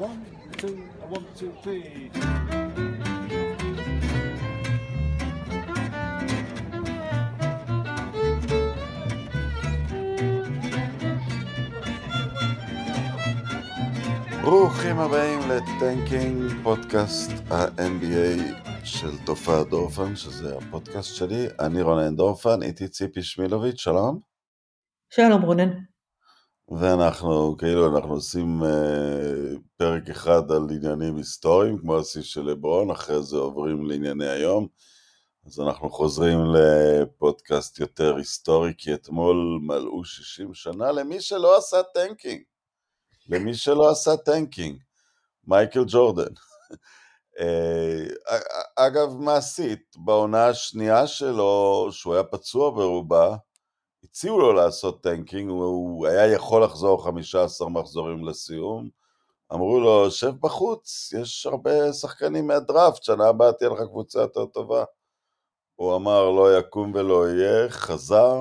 One, two, one, two, three. ברוכים הבאים לטנקינג, פודקאסט ה-NBA של תופעת דורפן, שזה הפודקאסט שלי. אני רונן דורפן, איתי ציפי שמילוביץ', שלום. שלום רונן. ואנחנו, כאילו, אנחנו עושים אה, פרק אחד על עניינים היסטוריים, כמו השיא של לברון, אחרי זה עוברים לענייני היום. אז אנחנו חוזרים לפודקאסט יותר היסטורי, כי אתמול מלאו 60 שנה למי שלא עשה tanking. למי שלא עשה tanking, מייקל ג'ורדן. אה, אגב, מעשית, בעונה השנייה שלו, שהוא היה פצוע ברובה, הציעו לו לעשות tanking, הוא היה יכול לחזור 15 מחזורים לסיום. אמרו לו, שב בחוץ, יש הרבה שחקנים מהדראפט, שנה הבאה תהיה לך קבוצה יותר טובה. הוא אמר, לא יקום ולא יהיה, חזר,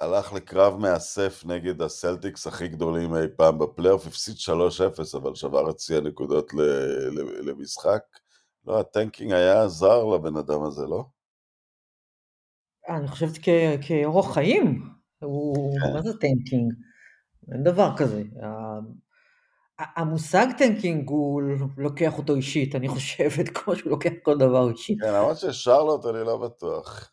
הלך לקרב מאסף נגד הסלטיקס הכי גדולים אי פעם בפלייאוף, הפסיד 3-0, אבל שבר את שיא הנקודות למשחק. לא, ה tanking היה זר לבן אדם הזה, לא? אני חושבת כאורח חיים, הוא, כן. מה זה tanking? אין דבר כזה. המושג tanking הוא לוקח אותו אישית, אני חושבת, כמו שהוא לוקח כל דבר אישית. כן, למרות ששרלוט אני לא בטוח.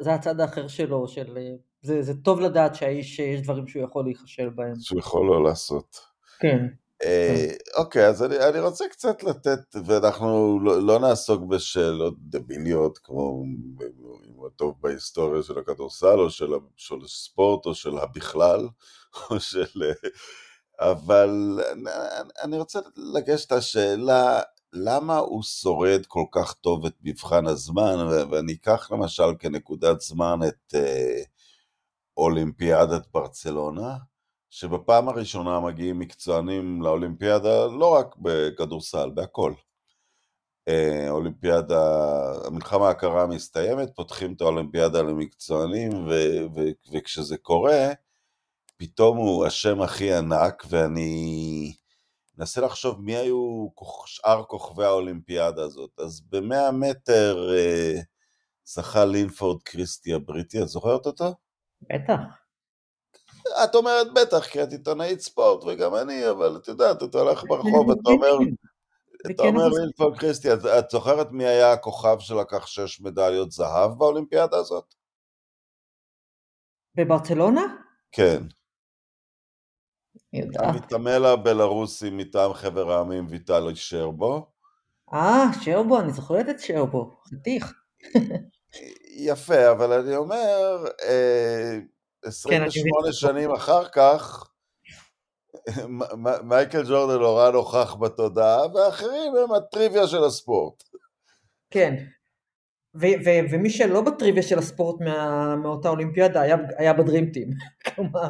זה הצד האחר שלו, של, זה טוב לדעת שהאיש, יש דברים שהוא יכול להיכשל בהם. שהוא יכול לא לעשות. כן. אה, אוקיי, אז אני, אני רוצה קצת לתת, ואנחנו לא, לא נעסוק בשאלות דביליות, כמו אם הוא טוב בהיסטוריה של הכדורסל, או של, של הספורט, או של הבכלל. או של... אבל אני רוצה לגשת לשאלה, למה הוא שורד כל כך טוב את מבחן הזמן, ואני אקח למשל כנקודת זמן את אה, אולימפיאדת ברצלונה, שבפעם הראשונה מגיעים מקצוענים לאולימפיאדה לא רק בכדורסל, בהכל. אה, אולימפיאדה, המלחמה הקרה מסתיימת, פותחים את האולימפיאדה למקצוענים, ו- ו- וכשזה קורה, פתאום הוא השם הכי ענק, ואני מנסה לחשוב מי היו שאר כוכבי האולימפיאדה הזאת. אז במאה מטר אה, זכה לינפורד קריסטי הבריטי, את זוכרת אותו? בטח. את אומרת בטח, כי את עיתונאית ספורט, וגם אני, אבל את יודעת, אתה הולך ברחוב, אתה אומר... אתה אומר לינפורד קריסטי, את, זוכרת מי היה הכוכב שלקח שש מדליות זהב באולימפיאדה הזאת? בברצלונה? כן. המתעמל הבלארוסי מטעם חבר העמים ויטלי שרבו. אה, שרבו, אני זוכרת את שרבו, חתיך. יפה, אבל אני אומר, 28 כן, שנים אחר כך, מייקל ג'ורדן נורא נוכח בתודעה, ואחרים הם הטריוויה של הספורט. כן, ומי שלא בטריוויה של הספורט מאותה אולימפיאדה היה בדרימטים. כלומר,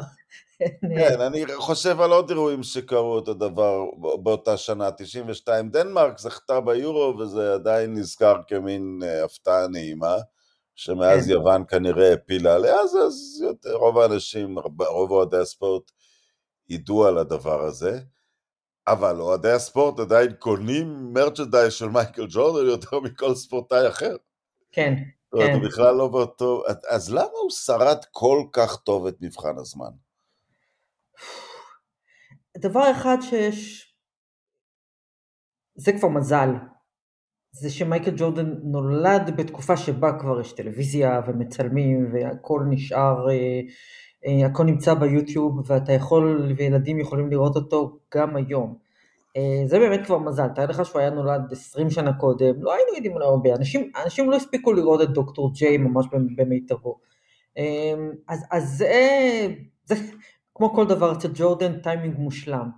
כן, אני חושב על עוד אירועים שקרו אותו דבר באותה שנה, 92 דנמרק זכתה ביורו וזה עדיין נזכר כמין אה, הפתעה נעימה, שמאז כן. יוון כנראה הפילה עליה, אז, אז יותר, רוב האנשים, רוב אוהדי הספורט ידעו על הדבר הזה, אבל אוהדי הספורט עדיין קונים מרצ'נדייז של מייקל ג'ורדן יותר מכל ספורטאי אחר. כן. זאת אומרת, הוא כן. בכלל לא באותו... אז למה הוא שרד כל כך טוב את מבחן הזמן? דבר אחד שיש, זה כבר מזל, זה שמייקל ג'ורדן נולד בתקופה שבה כבר יש טלוויזיה ומצלמים והכל נשאר, אה, אה, הכל נמצא ביוטיוב ואתה יכול, וילדים יכולים לראות אותו גם היום. אה, זה באמת כבר מזל, תאר לך שהוא היה נולד 20 שנה קודם, לא היינו יודעים עליו הרבה, אנשים, אנשים לא הספיקו לראות את דוקטור ג'יי ממש במיטבו. אז, אז זה, זה, כמו כל דבר אצל ג'ורדן, טיימינג מושלם.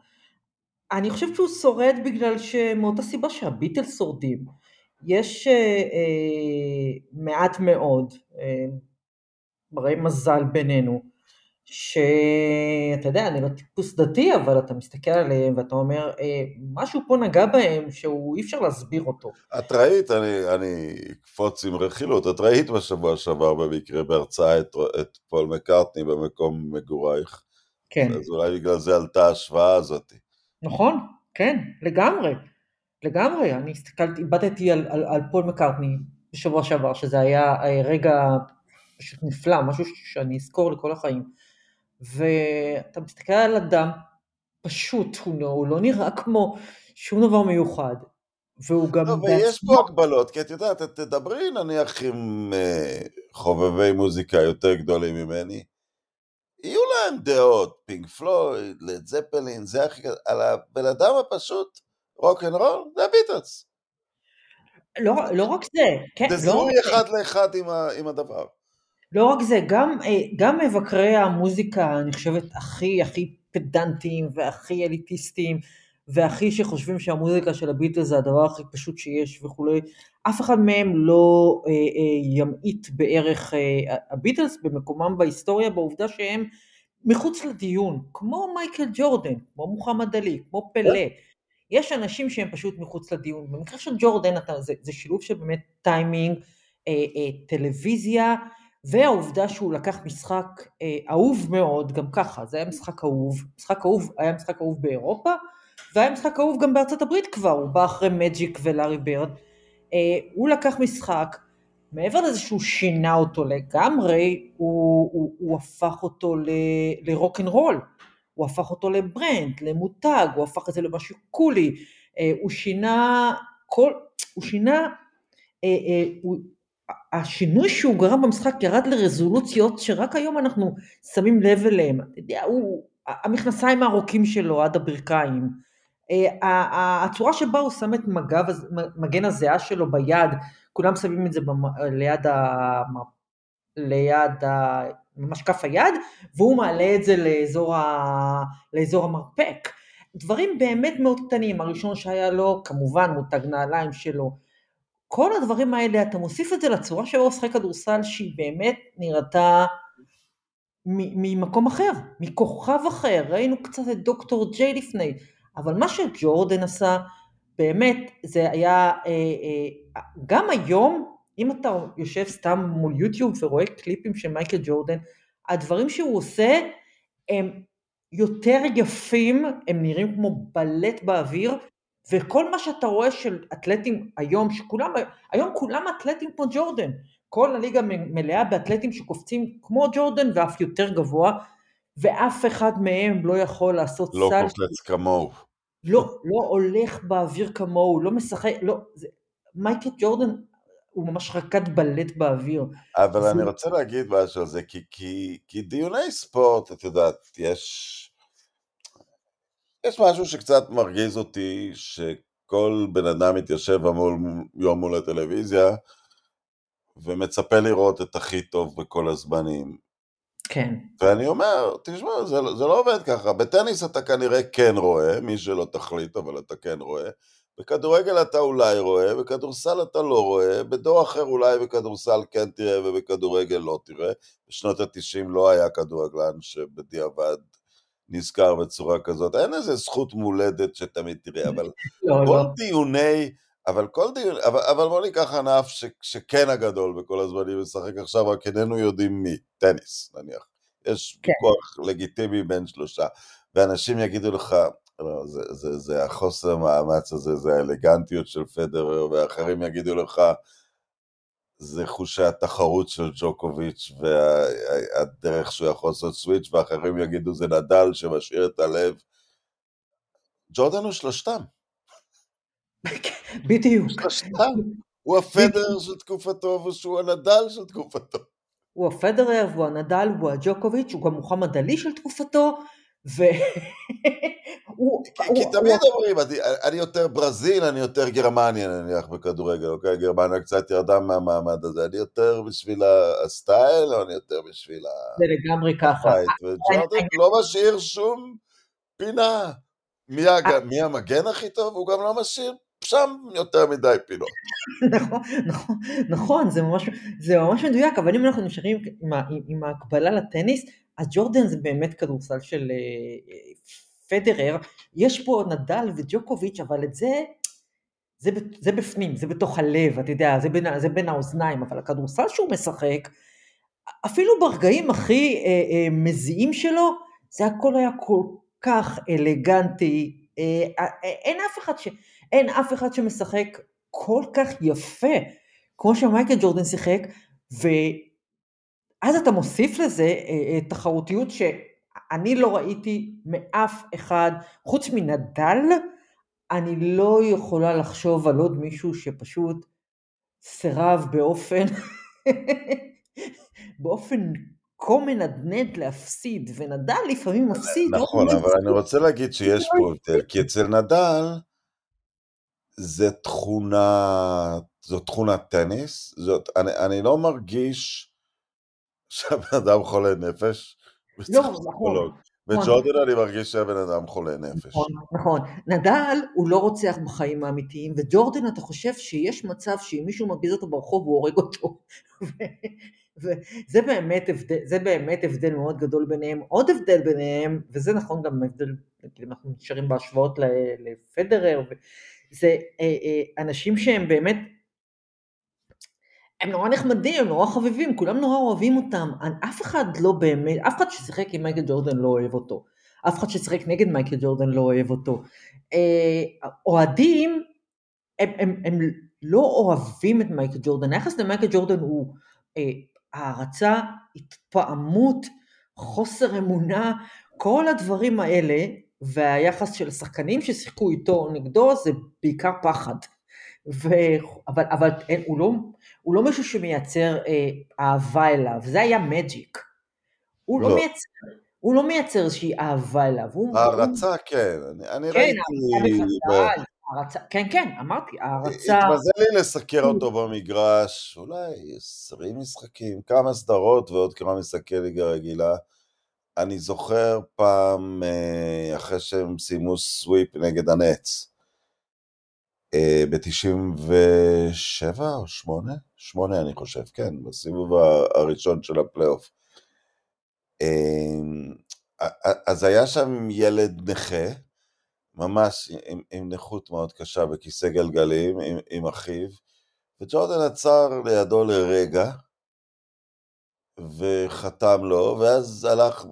אני חושבת שהוא שורד בגלל שמאותה סיבה שהביטלס שורדים. יש אה, אה, מעט מאוד, אה, ברי מזל בינינו, שאתה יודע, אני לא טיפוס דתי, אבל אתה מסתכל עליהם ואתה אומר, אה, משהו פה נגע בהם שהוא אי אפשר להסביר אותו. את ראית, אני, אני אקפוץ עם רכילות, את ראית בשבוע שעבר במקרה בהרצאה את, את פול מקארטני במקום מגורייך. כן. אז אולי בגלל זה עלתה ההשוואה הזאת. נכון, כן, לגמרי. לגמרי. אני הסתכלתי, איבדתי על, על, על פול מקארטני בשבוע שעבר, שזה היה אה, רגע פשוט נפלא, משהו שאני אזכור לכל החיים. ואתה מסתכל על אדם פשוט, הוא לא, הוא לא נראה כמו שום דבר מיוחד. והוא גם לא, ויש פה הגבלות, כי את יודעת, תדברי נניח עם אה, חובבי מוזיקה יותר גדולים ממני, יהיו להם דעות, פינק פלויד, לד זפלין, זה הכי על הבן אדם הפשוט, רוק אנד רול, זה הביטלס. לא, לא רק זה, כן, זה לא זיהוי זה. אחד לאחד עם, ה, עם הדבר. לא רק זה, גם, אה, גם מבקרי המוזיקה, אני חושבת, הכי הכי פדנטים והכי אליטיסטים, והכי שחושבים שהמוזיקה של הביטלס זה הדבר הכי פשוט שיש וכולי, אף אחד מהם לא אה, אה, ימעיט בערך אה, הביטלס במקומם בהיסטוריה, בעובדה שהם מחוץ לדיון, כמו מייקל ג'ורדן, כמו מוחמד עלי, כמו פלא. יש אנשים שהם פשוט מחוץ לדיון. במקרה של ג'ורדן אתה, זה, זה שילוב של באמת טיימינג, אה, אה, טלוויזיה, והעובדה שהוא לקח משחק אה, אהוב מאוד, גם ככה, זה היה משחק אהוב, משחק אהוב, היה משחק אהוב באירופה, והיה משחק אהוב גם בארצות הברית כבר, הוא בא אחרי מג'יק ולארי ברד. אה, הוא לקח משחק, מעבר לזה שהוא שינה אותו לגמרי, הוא, הוא, הוא הפך אותו לרוק אנד רול. הוא הפך אותו ל brand, למותג, הוא הפך את זה למשהו קולי, אה, הוא שינה כל, הוא שינה, אה, אה, הוא, השינוי שהוא גרם במשחק ירד לרזולוציות שרק היום אנחנו שמים לב אליהם. הוא, המכנסיים הארוכים שלו עד הברכיים, הצורה שבה הוא שם את מגב, מגן הזיעה שלו ביד, כולם שמים את זה ליד, ה, ליד ממש כף היד, והוא מעלה את זה לאזור, ה, לאזור המרפק. דברים באמת מאוד קטנים, הראשון שהיה לו, כמובן מותג נעליים שלו. כל הדברים האלה, אתה מוסיף את זה לצורה שבה הוא משחק כדורסל, שהיא באמת נראתה ממקום אחר, מכוכב אחר. ראינו קצת את דוקטור ג'יי לפני, אבל מה שג'ורדן עשה, באמת, זה היה, אה, אה, גם היום, אם אתה יושב סתם מול יוטיוב ורואה קליפים של מייקל ג'ורדן, הדברים שהוא עושה הם יותר יפים, הם נראים כמו בלט באוויר, וכל מה שאתה רואה של אתלטים היום, שכולם, היום כולם אתלטים כמו ג'ורדן, כל הליגה מלאה באתלטים שקופצים כמו ג'ורדן ואף יותר גבוה, ואף אחד מהם לא יכול לעשות לא סל. לא קופץ כמוהו. לא, לא הולך באוויר כמוהו, לא משחק, לא, זה, מייקל ג'ורדן הוא ממש רקד בלט באוויר. אבל. אני רוצה להגיד משהו על זה, כי, כי, כי דיוני ספורט, את יודעת, יש... יש משהו שקצת מרגיז אותי, שכל בן אדם מתיישב המול, יום מול הטלוויזיה, ומצפה לראות את הכי טוב בכל הזמנים. כן. ואני אומר, תשמע, זה, זה לא עובד ככה. בטניס אתה כנראה כן רואה, מי שלא תחליט, אבל אתה כן רואה. בכדורגל אתה אולי רואה, בכדורסל אתה לא רואה, בדור אחר אולי בכדורסל כן תראה ובכדורגל לא תראה. בשנות ה-90 לא היה כדורגלן שבדיעבד נזכר בצורה כזאת. אין איזה זכות מולדת שתמיד תראה, אבל לא, כל לא. דיוני, אבל כל דיון, אבל, אבל בוא ניקח ענף ש, שכן הגדול בכל הזמנים משחק עכשיו, רק איננו יודעים מי, טניס נניח. יש כן. ויכוח לגיטימי בין שלושה, ואנשים יגידו לך, לא, זה, זה, זה החוסר מאמץ הזה, זה האלגנטיות של פדרר, ואחרים יגידו לך, זה חושי התחרות של ג'וקוביץ' והדרך שהוא יכול לעשות סוויץ', ואחרים יגידו זה נדל שמשאיר את הלב. ג'ורדן הוא שלושתם. בדיוק. שלושתם. הוא הפדר של תקופתו ושהוא הנדל של תקופתו. הוא הפדרר והוא הנדל והוא הג'וקוביץ', הוא גם מוחמד עלי של תקופתו, ו... הוא, כי, הוא, כי הוא, תמיד אומרים, אני, אני יותר ברזיל, אני יותר גרמניה נניח בכדורגל, אוקיי? גרמניה קצת ירדה מהמעמד הזה, אני יותר בשביל הסטייל, או אני יותר בשביל ה... זה לגמרי ככה. וג'ורדן לא משאיר שום פינה. מי, הג... מי המגן הכי טוב? הוא גם לא משאיר שם יותר מדי פינות. נכון, נכון, נכון, זה ממש, זה ממש מדויק, אבל אם אנחנו נשארים עם, ה- עם, עם ההקבלה לטניס, אז ג'ורדן זה באמת כדורסל של אה, פדרר, יש פה נדל וג'וקוביץ', אבל את זה, זה, זה בפנים, זה בתוך הלב, אתה יודע, זה בין, זה בין האוזניים, אבל הכדורסל שהוא משחק, אפילו ברגעים הכי אה, אה, מזיעים שלו, זה הכל היה כל כך אלגנטי, אה, אה, אין אף אחד, ש, אין אף אחד שמשחק כל כך יפה, כמו שמייקל ג'ורדן שיחק, ואז אתה מוסיף לזה אה, תחרותיות שאני לא ראיתי מאף אחד, חוץ מנדל, אני לא יכולה לחשוב על עוד מישהו שפשוט סירב באופן, באופן כה מנדנד להפסיד, ונדל לפעמים מפסיד. נכון, אבל אני רוצה להגיד שיש פה הבדל, כי אצל נדל זה תכונה, זו תכונת טניס, זאת, אני, אני לא מרגיש שהבן אדם חולה נפש, לא, נכון. וג'ורדן אני מרגיש שהבן אדם חולה נפש. נכון, נכון. נדל הוא לא רוצח בחיים האמיתיים, וג'ורדן אתה חושב שיש מצב שאם מישהו מרגיז אותו ברחוב הוא הורג אותו. וזה באמת הבדל, זה באמת הבדל מאוד גדול ביניהם. עוד הבדל ביניהם, וזה נכון גם הבדל, אנחנו נשארים בהשוואות לפדרר, זה אה, אה, אנשים שהם באמת הם נורא נחמדים, הם נורא חביבים, כולם נורא אוהבים אותם, אף אחד לא באמת, אף אחד ששיחק עם מייקל ג'ורדן לא אוהב אותו, אף אחד ששיחק נגד מייקל ג'ורדן לא אוהב אותו. אה, אוהדים, הם, הם, הם לא אוהבים את מייקל ג'ורדן, היחס למייקל ג'ורדן הוא אה, הערצה, התפעמות, חוסר אמונה, כל הדברים האלה, והיחס של השחקנים ששיחקו איתו או נגדו זה בעיקר פחד. ו... אבל, אבל אין, הוא, לא, הוא לא מישהו שמייצר אה, אהבה אליו, זה היה מג'יק. הוא לא, לא מייצר, הוא לא מייצר איזושהי אהבה אליו. הערצה הוא... כן, אני, אני כן, ראיתי... ב... הרצה, כן, כן, אמרתי, הערצה... התמזל לי לסקר אותו במגרש, אולי 20 משחקים, כמה סדרות ועוד כמה משחקי ליגה רגילה. אני זוכר פעם, אה, אחרי שהם סיימו סוויפ נגד הנץ, ב-97 או 8? 8 אני חושב, כן, בסיבוב הראשון של הפלייאוף. אמ, אז היה שם ילד נכה, ממש עם, עם נכות מאוד קשה בכיסא גלגלים, עם, עם אחיו, וג'ורדן עצר לידו לרגע, וחתם לו, ואז הלך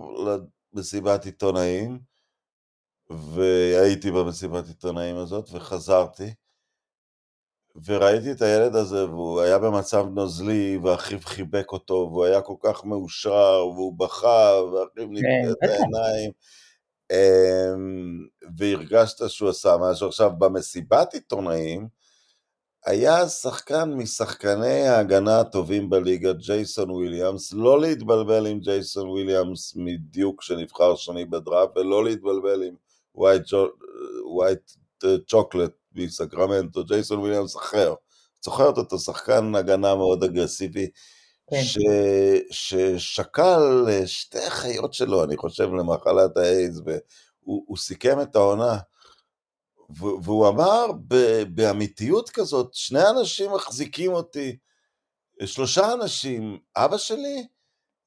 למסיבת עיתונאים, והייתי במסיבת עיתונאים הזאת, וחזרתי, וראיתי את הילד הזה, והוא היה במצב נוזלי, ואחיו חיבק אותו, והוא היה כל כך מאושר, והוא בכה, ואחיו נקרא כן, את העיניים, אמ, והרגשת שהוא עשה משהו. עכשיו, במסיבת עיתונאים, היה שחקן משחקני ההגנה הטובים בליגה, ג'ייסון וויליאמס, לא להתבלבל עם ג'ייסון וויליאמס מדיוק שנבחר שני בדראפט, ולא להתבלבל עם ווייט צ'וקלט מסקרמנטו, ג'ייסון וויליאמס אחר. זוכרת אותו, שחקן הגנה מאוד אגרסיבי, כן. ש... ששכל אה, שתי אחיות שלו, אני חושב, למחלת האיידס, והוא סיכם את העונה. והוא אמר באמיתיות כזאת, שני אנשים מחזיקים אותי, שלושה אנשים, אבא שלי,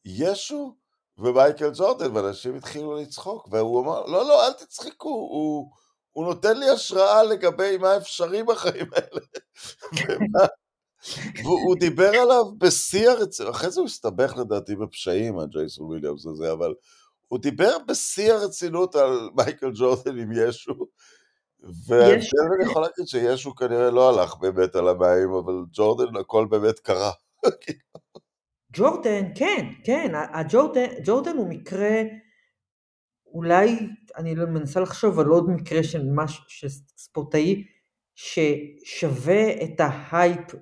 ישו ומייקל ג'ורדן, ואנשים התחילו לצחוק, והוא אמר, לא, לא, אל תצחקו, הוא, הוא נותן לי השראה לגבי מה אפשרי בחיים האלה. והוא דיבר עליו בשיא הרצינות, אחרי זה הוא הסתבך לדעתי בפשעים, הג'ייסון וויליאמס הזה, אבל הוא דיבר בשיא הרצינות על מייקל ג'ורדן עם ישו, והבדל אני יכול להגיד שישו כנראה לא הלך באמת על המים, אבל ג'ורדן הכל באמת קרה. ג'ורדן, כן, כן, הג'ורדן, ג'ורדן הוא מקרה אולי, אני מנסה לחשוב על עוד מקרה של משהו, ספורטאי ששווה את ההייפ,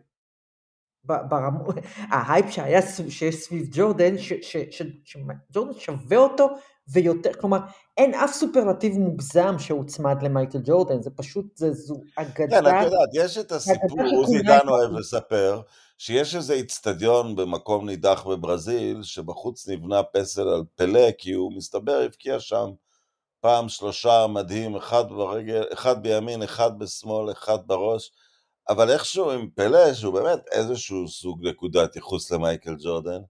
ברמ... ההייפ שהיה, שיש סביב ג'ורדן, שג'ורדן שווה אותו ויותר, כלומר אין אף סופרלטיב מוגזם שהוצמד למייקל ג'ורדן, זה פשוט, זה, זו אגדה. כן, את יודעת, יש את הסיפור, עוזי דן אוהב לספר, שיש איזה איצטדיון במקום נידח בברזיל, שבחוץ נבנה פסל על פלא, כי הוא מסתבר הבקיע שם פעם שלושה מדהים, אחד ברגל, אחד בימין, אחד בשמאל, אחד בראש, אבל איכשהו עם פלא, שהוא באמת איזשהו סוג נקודת ייחוס למייקל ג'ורדן,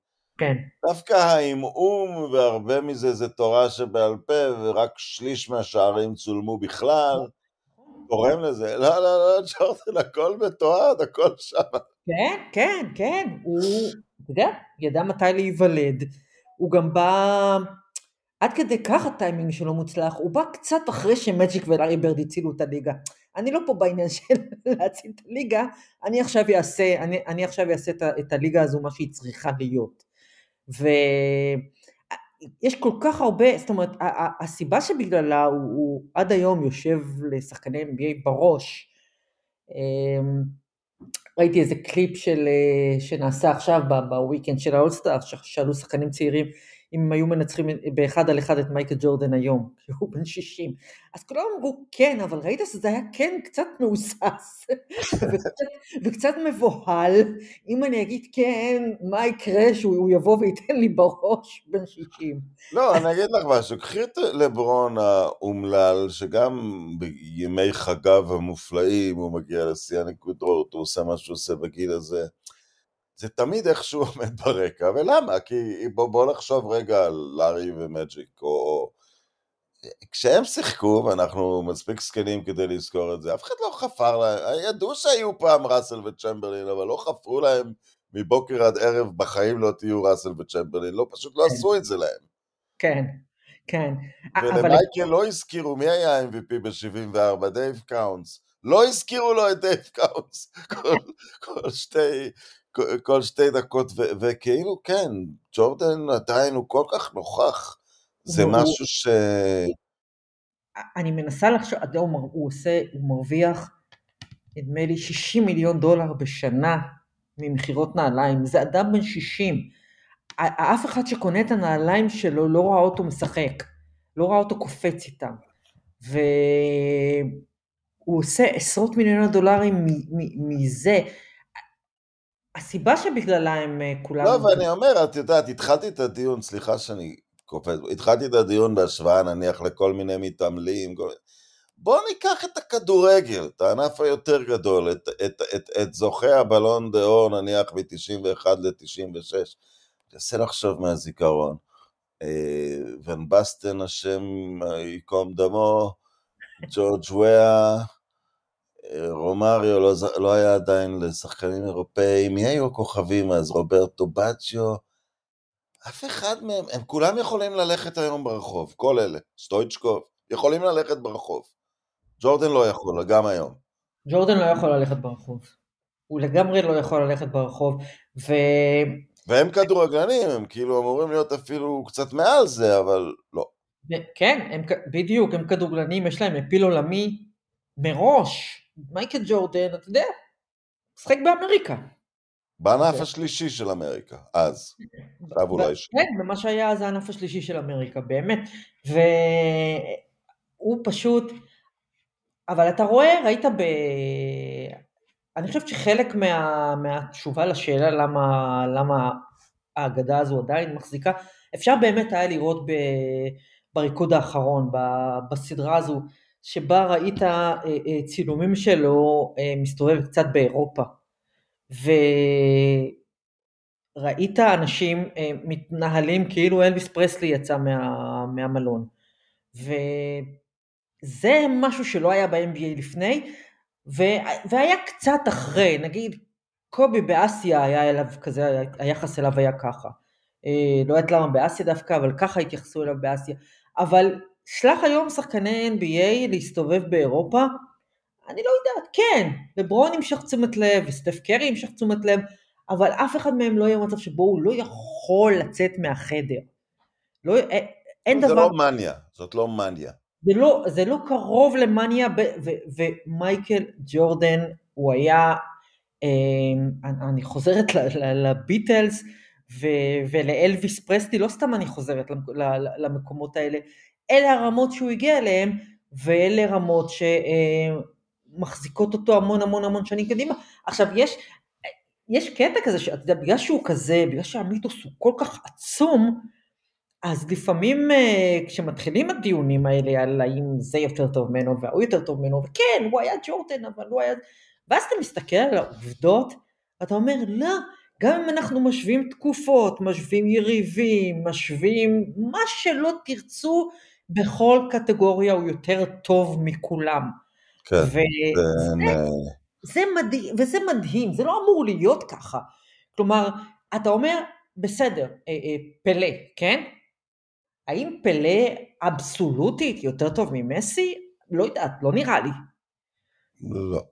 כן. דווקא האמאום והרבה מזה זה תורה שבעל פה, ורק שליש מהשערים צולמו בכלל, תורם לזה. לא, לא, לא, ג'ורדן, הכל מתועד, הכל שם. כן, כן, כן, הוא, אתה יודע, ידע מתי להיוולד. הוא גם בא, עד כדי כך הטיימינג שלו מוצלח, הוא בא קצת אחרי שמג'יק ולארי ברד הצילו את הליגה. אני לא פה בעניין של להציל את הליגה, אני עכשיו אעשה, אני, אני עכשיו אעשה את, את הליגה הזו מה שהיא צריכה להיות. ויש כל כך הרבה, זאת אומרת, הסיבה שבגללה הוא, הוא עד היום יושב לשחקני NBA בראש, אמ, ראיתי איזה קליפ של, אה, שנעשה עכשיו ב weekend של האולסטאר, ששאלו שחקנים צעירים אם הם היו מנצחים באחד על אחד את מייקל ג'ורדן היום, שהוא בן 60. אז כולם אמרו כן, אבל ראית שזה היה כן קצת מהוסס, וקצת, וקצת מבוהל. אם אני אגיד כן, מה יקרה שהוא יבוא וייתן לי בראש בן 60. לא, אני אגיד לך משהו, קחי את לברון האומלל, שגם בימי חגיו המופלאים הוא מגיע לשיא הנקודות, הוא עושה מה שהוא עושה בגיל הזה. זה תמיד איכשהו עומד ברקע, ולמה? כי בוא, בוא נחשוב רגע על לארי ומג'יק, או, או... כשהם שיחקו, ואנחנו מספיק זקנים כדי לזכור את זה, אף אחד לא חפר להם, ידעו שהיו פעם ראסל וצ'מברלין, אבל לא חפרו להם מבוקר עד ערב, בחיים לא תהיו ראסל וצ'מברלין, לא, פשוט לא כן. עשו את זה להם. כן, כן. ולמייקל אבל... לא הזכירו, מי היה MVP ב-74? דייב קאונס. לא הזכירו לו את דייב קאונס כל, כל שתי, כל שתי דקות, ו- וכאילו כן, ג'ורדן עדיין הוא כל כך נוכח, זה הוא, משהו ש... אני מנסה לחשוב, הוא, הוא עושה, הוא מרוויח, נדמה לי 60 מיליון דולר בשנה ממכירות נעליים, זה אדם בן 60. אף אחד שקונה את הנעליים שלו לא ראה אותו משחק, לא ראה אותו קופץ איתם. והוא עושה עשרות מיליוני דולרים מזה. הסיבה שבגללה הם אה, כולם... לא, ואני אומר, את יודעת, התחלתי את הדיון, סליחה שאני קופץ, התחלתי את הדיון בהשוואה נניח לכל מיני מתעמלים, כל... בואו ניקח את הכדורגל, את הענף היותר גדול, את, את, את, את זוכי הבלון דה אור נניח מ-91 ל-96, תנסה לחשוב מהזיכרון. אה, ון בסטן השם ייקום דמו, ג'ורג' וויה, רומריו לא, לא היה עדיין לשחקנים אירופאים, מי היו הכוכבים אז? רוברטו בצ'יו? אף אחד מהם, הם כולם יכולים ללכת היום ברחוב, כל אלה, סטויצ'קוב, יכולים ללכת ברחוב. ג'ורדן לא יכול, גם היום. ג'ורדן לא יכול ללכת ברחוב. הוא לגמרי לא יכול ללכת ברחוב, ו... והם כדורגלנים, הם כאילו אמורים להיות אפילו קצת מעל זה, אבל לא. כן, הם, בדיוק, הם כדורגלנים, יש להם אפיל עולמי מראש. מייקל ג'ורדן, אתה יודע, משחק באמריקה. בענף השלישי של אמריקה, אז. עכשיו אולי ש... כן, במה שהיה אז הענף השלישי של אמריקה, באמת. והוא פשוט... אבל אתה רואה, ראית ב... אני חושבת שחלק מה... מהתשובה לשאלה למה, למה ההגדה הזו עדיין מחזיקה, אפשר באמת היה לראות ב... בריקוד האחרון, ב... בסדרה הזו, שבה ראית אה, אה, צילומים שלו אה, מסתובב קצת באירופה, וראית אנשים מתנהלים כאילו אלוויס פרסלי יצא מה, מהמלון. וזה משהו שלא היה ב-NBA לפני, והיה קצת אחרי, נגיד קובי באסיה היה אליו כזה, היחס אליו היה ככה. לא יודעת למה באסיה דווקא, אבל ככה התייחסו אליו באסיה. אבל שלח היום שחקני NBA להסתובב באירופה? אני לא יודעת, כן, לברון ימשך תשומת לב, וסטף קרי ימשך תשומת לב, אבל אף אחד מהם לא יהיה במצב שבו הוא לא יכול לצאת מהחדר. לא, אה, אין זה דבר... זה לא מניה, זאת לא מניה. זה לא, זה לא קרוב למניה, ומייקל ג'ורדן, הוא היה, אה, אני חוזרת לביטלס, ולאלוויס פרסטי, לא סתם אני חוזרת למקומות האלה, אלה הרמות שהוא הגיע אליהן, ואלה רמות שמחזיקות אותו המון המון המון שנים קדימה. עכשיו, יש, יש קטע כזה, שאתה יודע, בגלל שהוא כזה, בגלל שהמיתוס הוא כל כך עצום, אז לפעמים אה, כשמתחילים הדיונים האלה על האם זה יותר טוב ממנו והוא יותר טוב ממנו, וכן, הוא היה ג'ורדן, אבל הוא היה... ואז אתה מסתכל על העובדות, ואתה אומר, לא, גם אם אנחנו משווים תקופות, משווים יריבים, משווים מה שלא תרצו, בכל קטגוריה הוא יותר טוב מכולם. כן. וזה אה, זה מדהים, וזה מדהים, זה לא אמור להיות ככה. כלומר, אתה אומר, בסדר, אה, אה, פלא, כן? האם פלא אבסולוטית יותר טוב ממסי? לא יודעת, לא נראה לי. לא.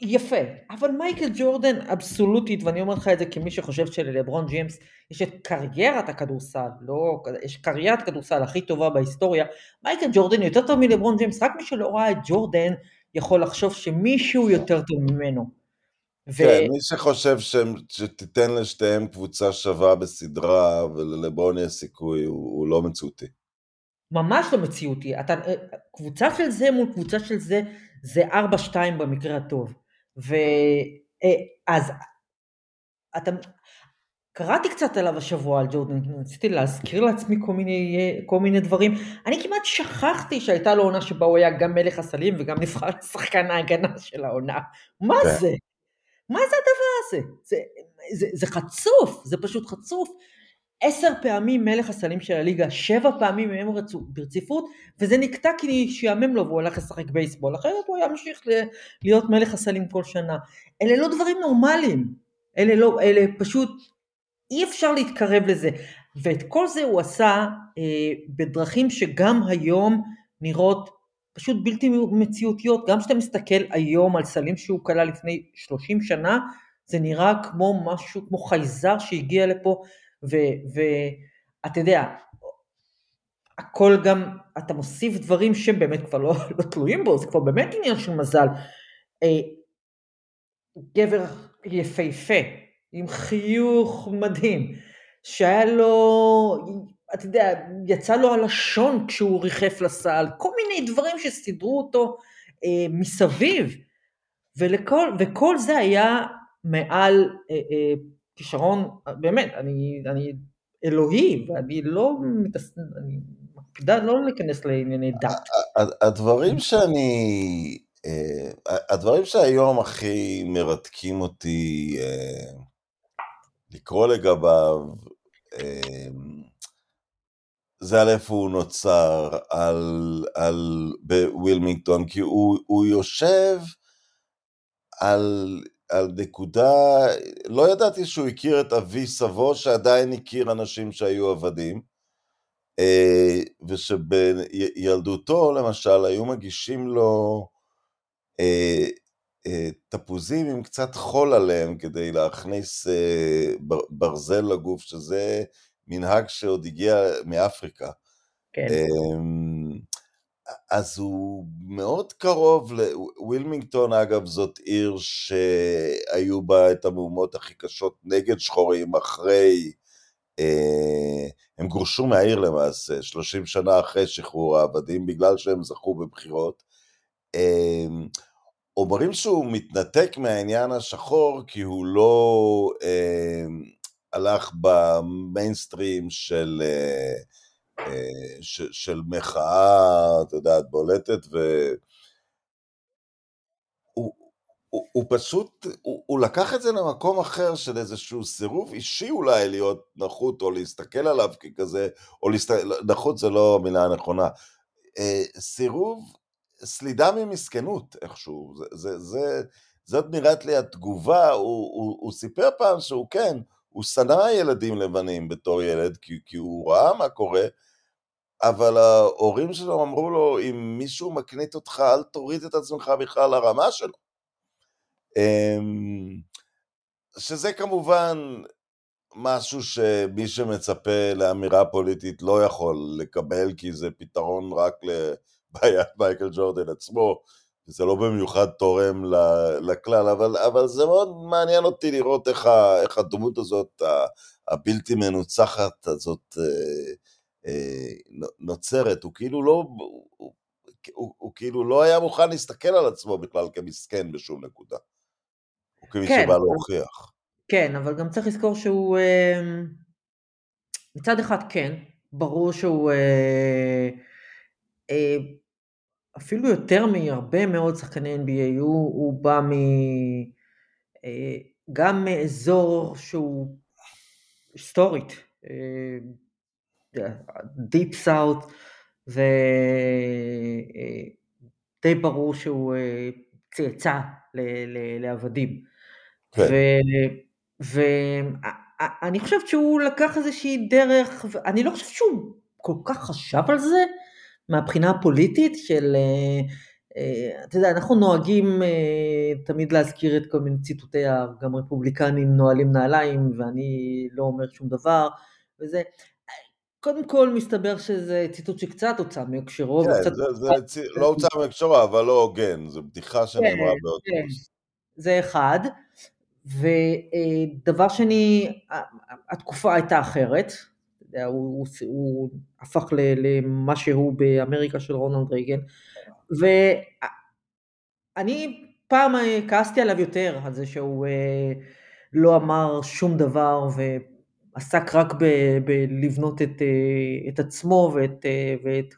יפה, אבל מייקל ג'ורדן אבסולוטית, ואני אומר לך את זה כמי שחושב שללברון ג'יימס יש את קריירת הכדורסל, לא, יש קריירת כדורסל הכי טובה בהיסטוריה, מייקל ג'ורדן יותר טוב מלברון ג'יימס, רק מי שלא ראה את ג'ורדן יכול לחשוב שמישהו יותר טוב ממנו. ו... כן, מי שחושב ש... שתיתן לשתיהם קבוצה שווה בסדרה וללברון יש סיכוי, הוא, הוא לא מציאותי. ממש לא מציאותי. אתה, קבוצה של זה מול קבוצה של זה, זה 4-2 במקרה הטוב. ואז אתה, קראתי קצת עליו השבוע על ג'ורדן, רציתי להזכיר לעצמי כל מיני, כל מיני דברים. אני כמעט שכחתי שהייתה לו עונה שבה הוא היה גם מלך הסלים וגם נבחר לשחקן ההגנה של העונה. מה כן. זה? מה זה הדבר הזה? זה, זה, זה חצוף, זה פשוט חצוף. עשר פעמים מלך הסלים של הליגה, שבע פעמים מהם רצו ברציפות, וזה נקטע כי שיאמם לו והוא הלך לשחק בייסבול, אחרת הוא היה ממשיך להיות מלך הסלים כל שנה. אלה לא דברים נורמליים, אלה לא, אלה פשוט, אי אפשר להתקרב לזה. ואת כל זה הוא עשה אה, בדרכים שגם היום נראות פשוט בלתי מציאותיות. גם כשאתה מסתכל היום על סלים שהוא כלל לפני 30 שנה, זה נראה כמו משהו, כמו חייזר שהגיע לפה ואתה יודע, הכל גם, אתה מוסיף דברים שהם באמת כבר לא, לא תלויים בו, זה כבר באמת עניין של מזל. אה, גבר יפהפה, עם חיוך מדהים, שהיה לו, אתה יודע, יצא לו הלשון כשהוא ריחף לסל, כל מיני דברים שסידרו אותו אה, מסביב, ולכל, וכל זה היה מעל אה, אה, כישרון, באמת, אני, אני אלוהי, ואני לא מתעס... אני מקפידה לא להיכנס לענייני דת. הדברים שאני... אה, הדברים שהיום הכי מרתקים אותי אה, לקרוא לגביו, אה, זה על איפה הוא נוצר, על, על בווילמינגטון, כי הוא, הוא יושב על על נקודה, לא ידעתי שהוא הכיר את אבי סבו שעדיין הכיר אנשים שהיו עבדים אה, ושבילדותו למשל היו מגישים לו אה, אה, תפוזים עם קצת חול עליהם כדי להכניס ברזל לגוף שזה מנהג שעוד הגיע מאפריקה. כן. אז הוא מאוד קרוב, ווילמינגטון אגב זאת עיר שהיו בה את המהומות הכי קשות נגד שחורים אחרי, אה, הם גורשו מהעיר למעשה, 30 שנה אחרי שחרור העבדים בגלל שהם זכו בבחירות. אה, אומרים שהוא מתנתק מהעניין השחור כי הוא לא אה, הלך במיינסטרים של אה, ש, של מחאה, את יודעת, בולטת, והוא הוא, הוא פשוט, הוא, הוא לקח את זה למקום אחר של איזשהו סירוב אישי אולי להיות נחות, או להסתכל עליו ככזה, או להסתכל, נחות זה לא המילה הנכונה, אה, סירוב, סלידה ממסכנות איכשהו, זה, זה, זה, זאת נראית לי התגובה, הוא, הוא, הוא סיפר פעם שהוא כן, הוא שנא ילדים לבנים בתור ילד, כי, כי הוא ראה מה קורה, אבל ההורים שלו אמרו לו, אם מישהו מקנית אותך, אל תוריד את עצמך בכלל לרמה שלו. אמ, שזה כמובן משהו שמי שמצפה לאמירה פוליטית לא יכול לקבל, כי זה פתרון רק לבעיית מייקל ג'ורדן עצמו, וזה לא במיוחד תורם לכלל, אבל, אבל זה מאוד מעניין אותי לראות איך, איך הדמות הזאת, הבלתי מנוצחת הזאת, אה, נוצרת, הוא כאילו לא, הוא, הוא, הוא כאילו לא היה מוכן להסתכל על עצמו בכלל כמסכן בשום נקודה. הוא כמי כן, שבא להוכיח. כן, אבל גם צריך לזכור שהוא, אה, מצד אחד כן, ברור שהוא אה, אפילו יותר מהרבה מאוד שחקני NBA, הוא, הוא בא מ... גם מאזור שהוא היסטורית, דיפ סאוט, ודי ברור שהוא אה, צאצא לעבדים. כן. ואני חושבת שהוא לקח איזושהי דרך, אני לא חושבת שהוא כל כך חשב על זה מהבחינה הפוליטית של, אה, אה, אתה יודע, אנחנו נוהגים אה, תמיד להזכיר את כל מיני ציטוטי גם רפובליקנים נועלים נעליים ואני לא אומר שום דבר וזה. קודם כל מסתבר שזה ציטוט שקצת הוצא מהקשרו. כן, וקצת... זה, זה צי... לא הוצא מהקשרו, אבל לא הוגן, זו בדיחה שנאמרה כן, באוטובוס. זה אחד. ודבר שני, התקופה הייתה אחרת, הוא, הוא, הוא הפך למה שהוא באמריקה של רונלד רייגן, ואני פעם כעסתי עליו יותר, על זה שהוא אה, לא אמר שום דבר ועסק רק בלבנות את, אה, את עצמו ואת, אה, ואת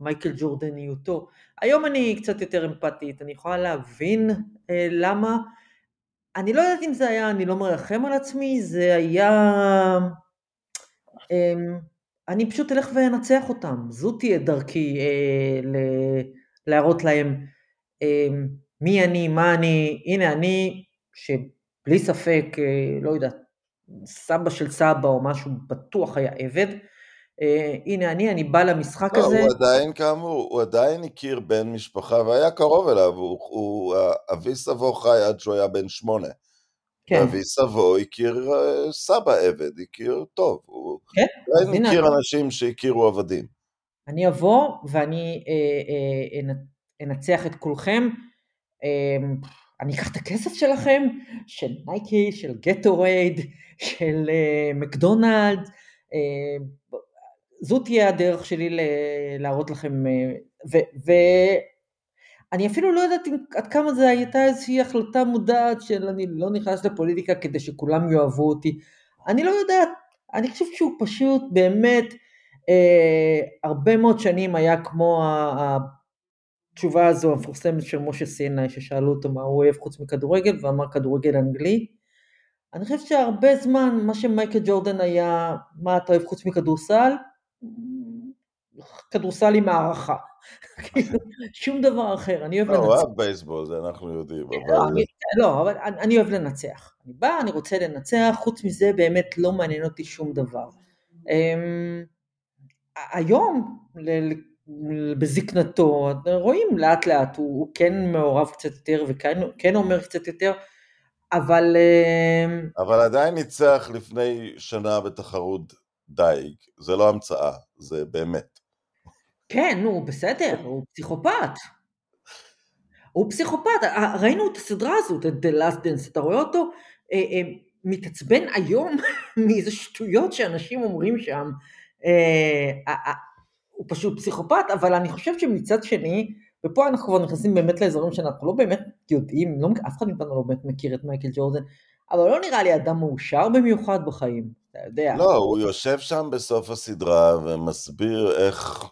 מייקל ג'ורדניותו. היום אני קצת יותר אמפתית, אני יכולה להבין למה, אני לא יודעת אם זה היה, אני לא מרחם על עצמי, זה היה... אמ, אני פשוט אלך ואנצח אותם. זו תהיה דרכי אה, ל- להראות להם אה, מי אני, מה אני, הנה אני, שבלי ספק, אה, לא יודעת, סבא של סבא או משהו בטוח היה עבד. אה, הנה אני, אני בא למשחק לא, הזה. הוא עדיין, כאמור, הוא עדיין הכיר בן משפחה והיה קרוב אליו, הוא, הוא, אבי סבו חי עד שהוא היה בן שמונה. כן. אבי סבו הכיר אה, סבא עבד, הכיר טוב, הוא כן? עדיין הכיר אנשים שהכירו עבדים. אני אבוא ואני אה, אה, אנצח את כולכם, אה, אני אקח את הכסף שלכם, של נייקי, של גטורייד, של אה, מקדונלד, אה, זו תהיה הדרך שלי להראות לכם, אה, ואני אפילו לא יודעת עד כמה זו הייתה איזושהי החלטה מודעת של אני לא נכנס לפוליטיקה כדי שכולם יאהבו אותי, אני לא יודעת, אני חושבת שהוא פשוט באמת אה, הרבה מאוד שנים היה כמו התשובה הזו המפורסמת של משה סיני ששאלו אותו מה הוא אוהב חוץ מכדורגל ואמר כדורגל אנגלי אני חושבת שהרבה זמן מה שמייקל ג'ורדן היה מה אתה אוהב חוץ מכדורסל כדורסל עם הערכה. כאילו, שום דבר אחר, אני אוהב לנצח. לא, הוא אוהב בייסבול, זה אנחנו יודעים, אבל... לא, אבל אני אוהב לנצח. אני בא, אני רוצה לנצח, חוץ מזה באמת לא מעניין אותי שום דבר. אמ, היום, בזקנתו, רואים לאט לאט, הוא כן מעורב קצת יותר וכן כן אומר קצת יותר, אבל... אמ, אבל עדיין ניצח לפני שנה בתחרות דייג, זה לא המצאה, זה באמת. כן, נו, בסדר, הוא פסיכופת. הוא פסיכופת, ראינו את הסדרה הזאת, את The Last Dance, אתה רואה אותו אה, אה, מתעצבן היום מאיזה שטויות שאנשים אומרים שם, אה, הוא פשוט פסיכופת, אבל אני חושב שמצד שני, ופה אנחנו כבר נכנסים באמת לאזורים שאנחנו לא באמת יודעים, לא, אף אחד מאיתנו לא באמת מכיר את מייקל ג'ורדן, אבל לא נראה לי אדם מאושר במיוחד בחיים, אתה יודע. לא, הוא יושב שם בסוף הסדרה ומסביר איך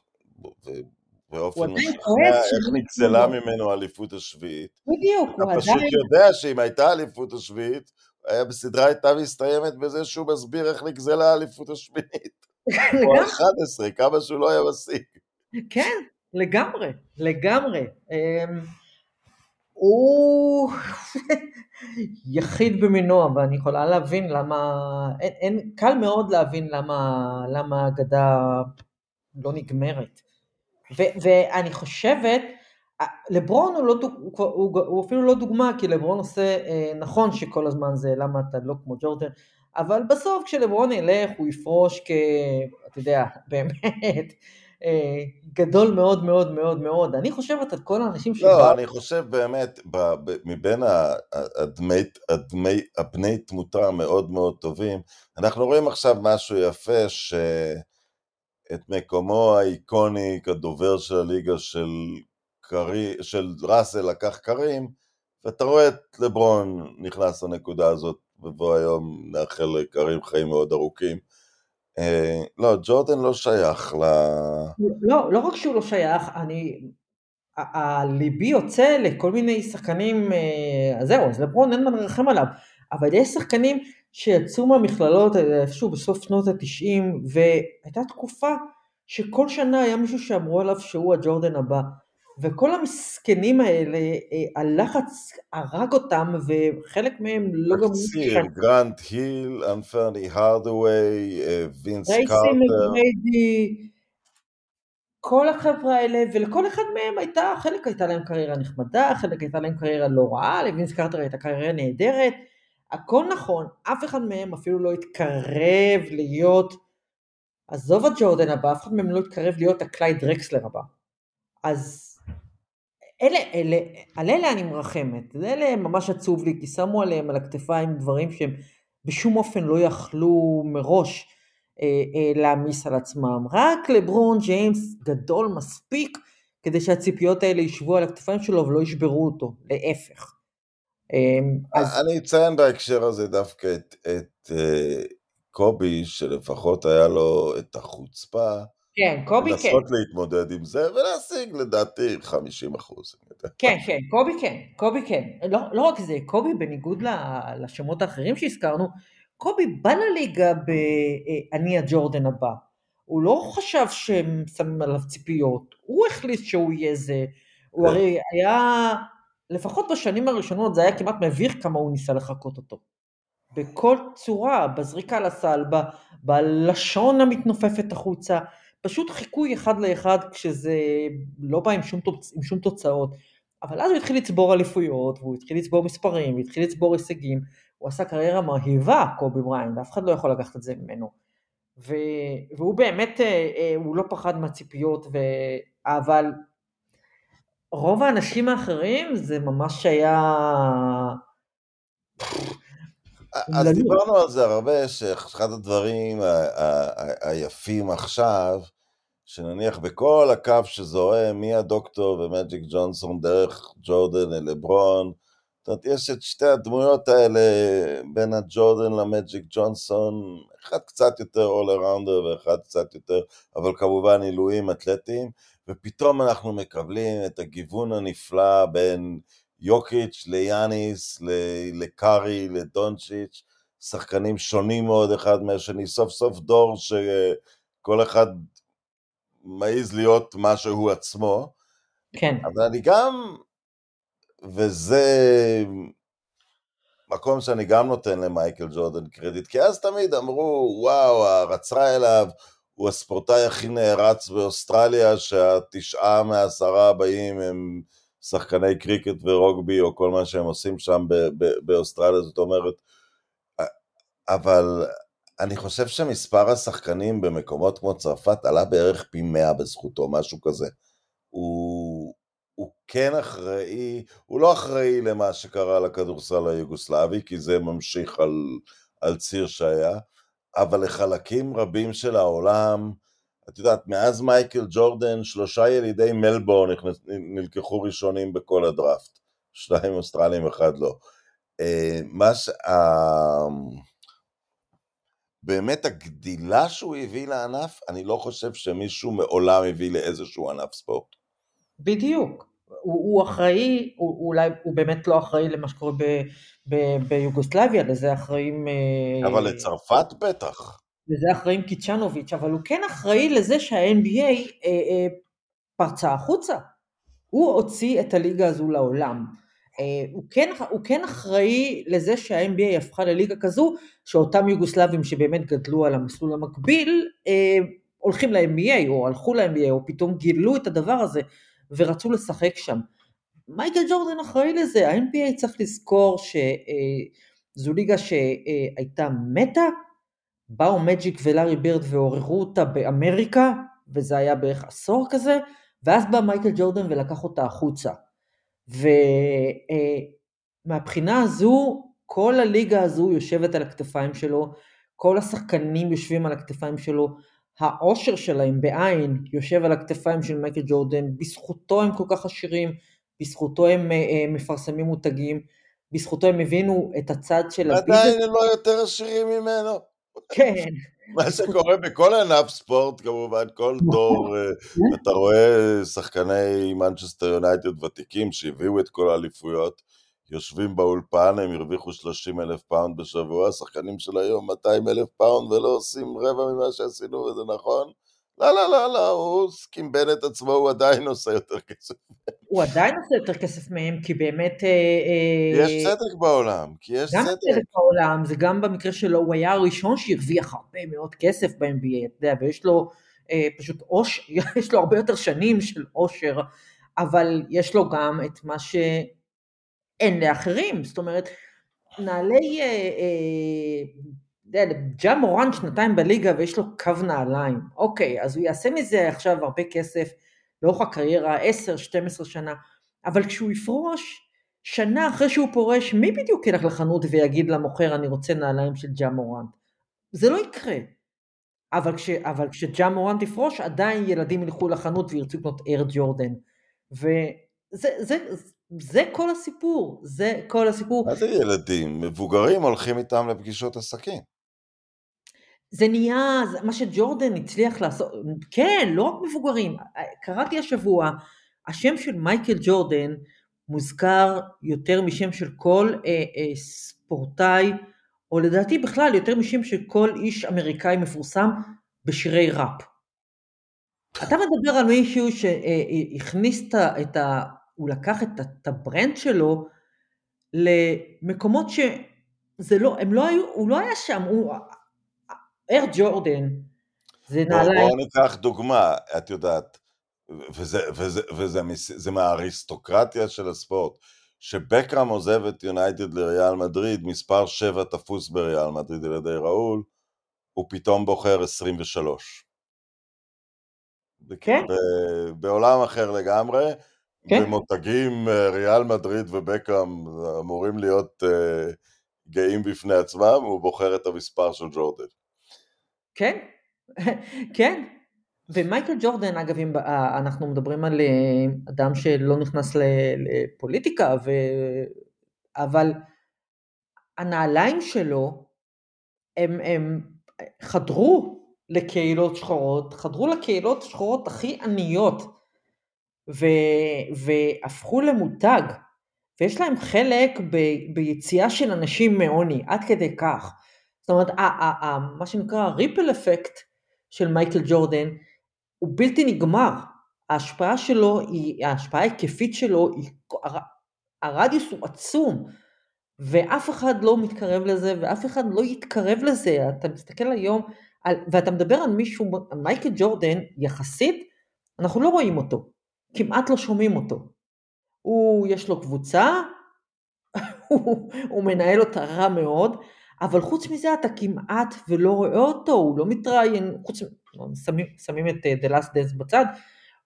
באופן משכנע איך נגזלה ממנו האליפות השביעית. בדיוק, הוא עדיין... אתה פשוט יודע שאם הייתה האליפות השביעית, בסדרה הייתה מסתיימת בזה שהוא מסביר איך נגזלה האליפות השמינית. או 11, כמה שהוא לא היה משיג. כן, לגמרי, לגמרי. אמ, הוא יחיד במינו, ואני יכולה להבין למה, אין, אין, קל מאוד להבין למה, למה האגדה לא נגמרת. ו- ואני חושבת, לברון הוא, לא הוא, הוא, הוא אפילו לא דוגמה, כי לברון עושה, אה, נכון שכל הזמן זה למה אתה לא כמו ג'ורדן, אבל בסוף כשלברון ילך הוא יפרוש כ... אתה יודע, באמת, אה, גדול מאוד מאוד מאוד מאוד. אני חושבת על כל האנשים שבאו... לא, אני חושב באמת, ב, ב, מבין הדמי, הדמי, הבני תמותה המאוד מאוד טובים, אנחנו רואים עכשיו משהו יפה, ש... את מקומו האיקוני כדובר של הליגה של, קרי, של ראסל לקח קרים, ואתה רואה את לברון נכנס לנקודה הזאת, ובוא היום נאחל לקרים חיים מאוד ארוכים. אה, לא, ג'ורדן לא שייך ל... לא, לא רק שהוא לא שייך, אני... ליבי יוצא לכל מיני שחקנים, אה, אז זהו, אז לברון אין מה לרחם עליו, אבל יש שחקנים שיצאו מהמכללות איפשהו בסוף שנות התשעים, והייתה תקופה שכל שנה היה מישהו שאמרו עליו שהוא הג'ורדן הבא. וכל המסכנים האלה, אה, הלחץ הרג אותם, וחלק מהם לא גמרו... תקציר, גרנט היל, אנפרני הרדווי, וינס קארטר. מגריידי, כל החבר'ה האלה, ולכל אחד מהם הייתה, חלק הייתה להם קריירה נחמדה, חלק הייתה להם קריירה לא רעה, לווינס קארטר הייתה קריירה נהדרת, הכל נכון, אף אחד מהם אפילו לא התקרב להיות, עזוב הג'ורדן הבא, אף אחד מהם לא התקרב להיות הקלייד דרקסלר הבא. אז אלה, אלה, על אלה אני מרחמת, אלה ממש עצוב לי, כי שמו עליהם על הכתפיים דברים שהם בשום אופן לא יכלו מראש אה, אה, להעמיס על עצמם. רק לברון ג'יימס גדול מספיק כדי שהציפיות האלה ישבו על הכתפיים שלו ולא ישברו אותו, להפך. אה, אז אני אציין בהקשר הזה דווקא את, את אה, קובי, שלפחות היה לו את החוצפה כן, קובי כן. לנסות להתמודד עם זה ולהשיג לדעתי 50 אחוז. כן, כן, קובי כן, קובי כן. לא, לא רק זה, קובי בניגוד לשמות האחרים שהזכרנו, קובי בא לליגה ב"אני הג'ורדן הבא". הוא לא חשב שהם שמים עליו ציפיות, הוא החליט שהוא יהיה זה. הוא כן. הרי היה, לפחות בשנים הראשונות זה היה כמעט מביך כמה הוא ניסה לחקות אותו. בכל צורה, בזריקה לסל, בלשון המתנופפת החוצה, פשוט חיקוי אחד לאחד כשזה לא בא עם שום, תוצ... עם שום תוצאות. אבל אז הוא התחיל לצבור אליפויות, והוא התחיל לצבור מספרים, והתחיל לצבור הישגים. הוא עשה קריירה מרהיבה, קובי בריינט, אף אחד לא יכול לקחת את זה ממנו. ו... והוא באמת, אה, אה, הוא לא פחד מהציפיות, ו... אבל רוב האנשים האחרים זה ממש היה... אז. דיברנו על זה הרבה, שאחד הדברים היפים עכשיו, שנניח בכל הקו שזורם מהדוקטור ומג'יק ג'ונסון דרך ג'ורדן ללברון, זאת אומרת, יש את שתי הדמויות האלה בין הג'ורדן למג'יק ג'ונסון, אחד קצת יותר all arounder ואחד קצת יותר, אבל כמובן עילויים אתלטיים, ופתאום אנחנו מקבלים את הגיוון הנפלא בין יוקיץ' ליאניס, לקארי, לדונצ'יץ', שחקנים שונים מאוד אחד מהשני, סוף סוף דור שכל אחד מעז להיות מה שהוא עצמו, כן, אבל אני גם, וזה מקום שאני גם נותן למייקל ג'ורדן קרדיט, כי אז תמיד אמרו, וואו, ההערצה אליו, הוא הספורטאי הכי נערץ באוסטרליה, שהתשעה מהעשרה הבאים הם שחקני קריקט ורוגבי, או כל מה שהם עושים שם ב- ב- באוסטרליה, זאת אומרת, אבל אני חושב שמספר השחקנים במקומות כמו צרפת עלה בערך פי 100 בזכותו, משהו כזה. הוא, הוא כן אחראי, הוא לא אחראי למה שקרה לכדורסל היוגוסלבי, כי זה ממשיך על, על ציר שהיה, אבל לחלקים רבים של העולם, את יודעת, מאז מייקל ג'ורדן, שלושה ילידי מלבורן נלקחו ראשונים בכל הדראפט. שניים אוסטרלים, אחד לא. אה, מה ש... ה- באמת הגדילה שהוא הביא לענף, אני לא חושב שמישהו מעולם הביא לאיזשהו ענף ספורט. בדיוק. הוא, הוא אחראי, הוא, אולי הוא באמת לא אחראי למה שקורה ב, ב, ביוגוסלביה, לזה אחראים... אה, אבל לצרפת בטח. לזה אחראים קיצ'נוביץ', אבל הוא כן אחראי לזה שה-NBA אה, אה, פרצה החוצה. הוא הוציא את הליגה הזו לעולם. אה, הוא, כן, הוא כן אחראי לזה שה-NBA הפכה לליגה כזו, שאותם יוגוסלבים שבאמת גדלו על המסלול המקביל, אה, הולכים ל-NBA או הלכו ל-NBA או פתאום גילו את הדבר הזה ורצו לשחק שם. מייקל ג'ורדן אחראי לזה, ה-NBA צריך לזכור שזו ליגה שהייתה מתה, באו מג'יק ולארי בירד ועוררו אותה באמריקה, וזה היה בערך עשור כזה, ואז בא מייקל ג'ורדן ולקח אותה החוצה. ומהבחינה הזו, כל הליגה הזו יושבת על הכתפיים שלו, כל השחקנים יושבים על הכתפיים שלו, העושר שלהם בעין יושב על הכתפיים של מייקל ג'ורדן, בזכותו הם כל כך עשירים, בזכותו הם אה, אה, מפרסמים מותגים, בזכותו הם הבינו את הצד של ה business. עדיין הם לא יותר עשירים ממנו. כן, מה שקורה בכל ענף ספורט, כמובן, כל דור, אה, אתה רואה שחקני מנצ'סטר יונייטד ותיקים שהביאו את כל האליפויות, יושבים באולפן, הם הרוויחו 30 אלף פאונד בשבוע, השחקנים של היום 200 אלף פאונד ולא עושים רבע ממה שעשינו, וזה נכון. לא, לא, לא, לא, הוא קימבן את עצמו, הוא עדיין עושה יותר כסף. הוא עדיין עושה יותר כסף מהם, כי באמת... אה, יש צדק בעולם, כי יש גם צדק. צדק בעולם, זה גם במקרה שלו, הוא היה הראשון שהרוויח הרבה מאוד כסף ב-NBA, אתה יודע, ויש לו אה, פשוט עושר, יש לו הרבה יותר שנים של עושר, אבל יש לו גם את מה שאין לאחרים, זאת אומרת, נעלי, אה, אה, ג'ה מורן שנתיים בליגה ויש לו קו נעליים, אוקיי, אז הוא יעשה מזה עכשיו הרבה כסף לאורך הקריירה, 10-12 שנה, אבל כשהוא יפרוש, שנה אחרי שהוא פורש, מי בדיוק ילך לחנות ויגיד למוכר אני רוצה נעליים של ג'ה מורן? זה לא יקרה. אבל, כש, אבל כשג'ה מורן תפרוש, עדיין ילדים ילכו לחנות וירצו לקנות אייר ג'ורדן. וזה זה, זה כל הסיפור, זה כל הסיפור. מה זה ילדים? מבוגרים הולכים איתם לפגישות עסקים. זה נהיה, מה שג'ורדן הצליח לעשות, כן, לא רק מבוגרים, קראתי השבוע, השם של מייקל ג'ורדן מוזכר יותר משם של כל אה, אה, ספורטאי, או לדעתי בכלל יותר משם של כל איש אמריקאי מפורסם בשירי ראפ. אתה מדבר על מישהו שהכניס את ה... הוא לקח את ה brand שלו למקומות שזה לא, הם לא היו, הוא לא היה שם, הוא... אר ג'ורדן, זה נעליים. בואו ניקח דוגמה, את יודעת, וזה, וזה, וזה, וזה זה מהאריסטוקרטיה של הספורט, שבקראם עוזב את יונייטד לריאל מדריד, מספר 7 תפוס בריאל מדריד על ידי ראול, הוא פתאום בוחר 23. כן. בעולם אחר לגמרי, כן. במותגים אה, ריאל מדריד ובקראם אמורים להיות uh, גאים בפני עצמם, הוא בוחר את המספר של ג'ורדן. כן, כן. ומייקל ג'ורדן, אגב, אם אה, אנחנו מדברים על אדם שלא נכנס לפוליטיקה, ו... אבל הנעליים שלו, הם, הם חדרו לקהילות שחורות, חדרו לקהילות שחורות הכי עניות, ו, והפכו למותג, ויש להם חלק ב, ביציאה של אנשים מעוני, עד כדי כך. אומרת, ה, ה, ה, מה שנקרא ריפל אפקט של מייקל ג'ורדן הוא בלתי נגמר. ההשפעה שלו, היא, ההשפעה ההיקפית שלו, היא, הרדיוס הוא עצום, ואף אחד לא מתקרב לזה, ואף אחד לא יתקרב לזה. אתה מסתכל היום, על, ואתה מדבר על מישהו, מייקל ג'ורדן, יחסית, אנחנו לא רואים אותו, כמעט לא שומעים אותו. הוא, יש לו קבוצה, הוא, הוא מנהל אותה רע מאוד, אבל חוץ מזה אתה כמעט ולא רואה אותו, הוא לא מתראיין, חוץ, שמים, שמים את אה, The Last Dance בצד,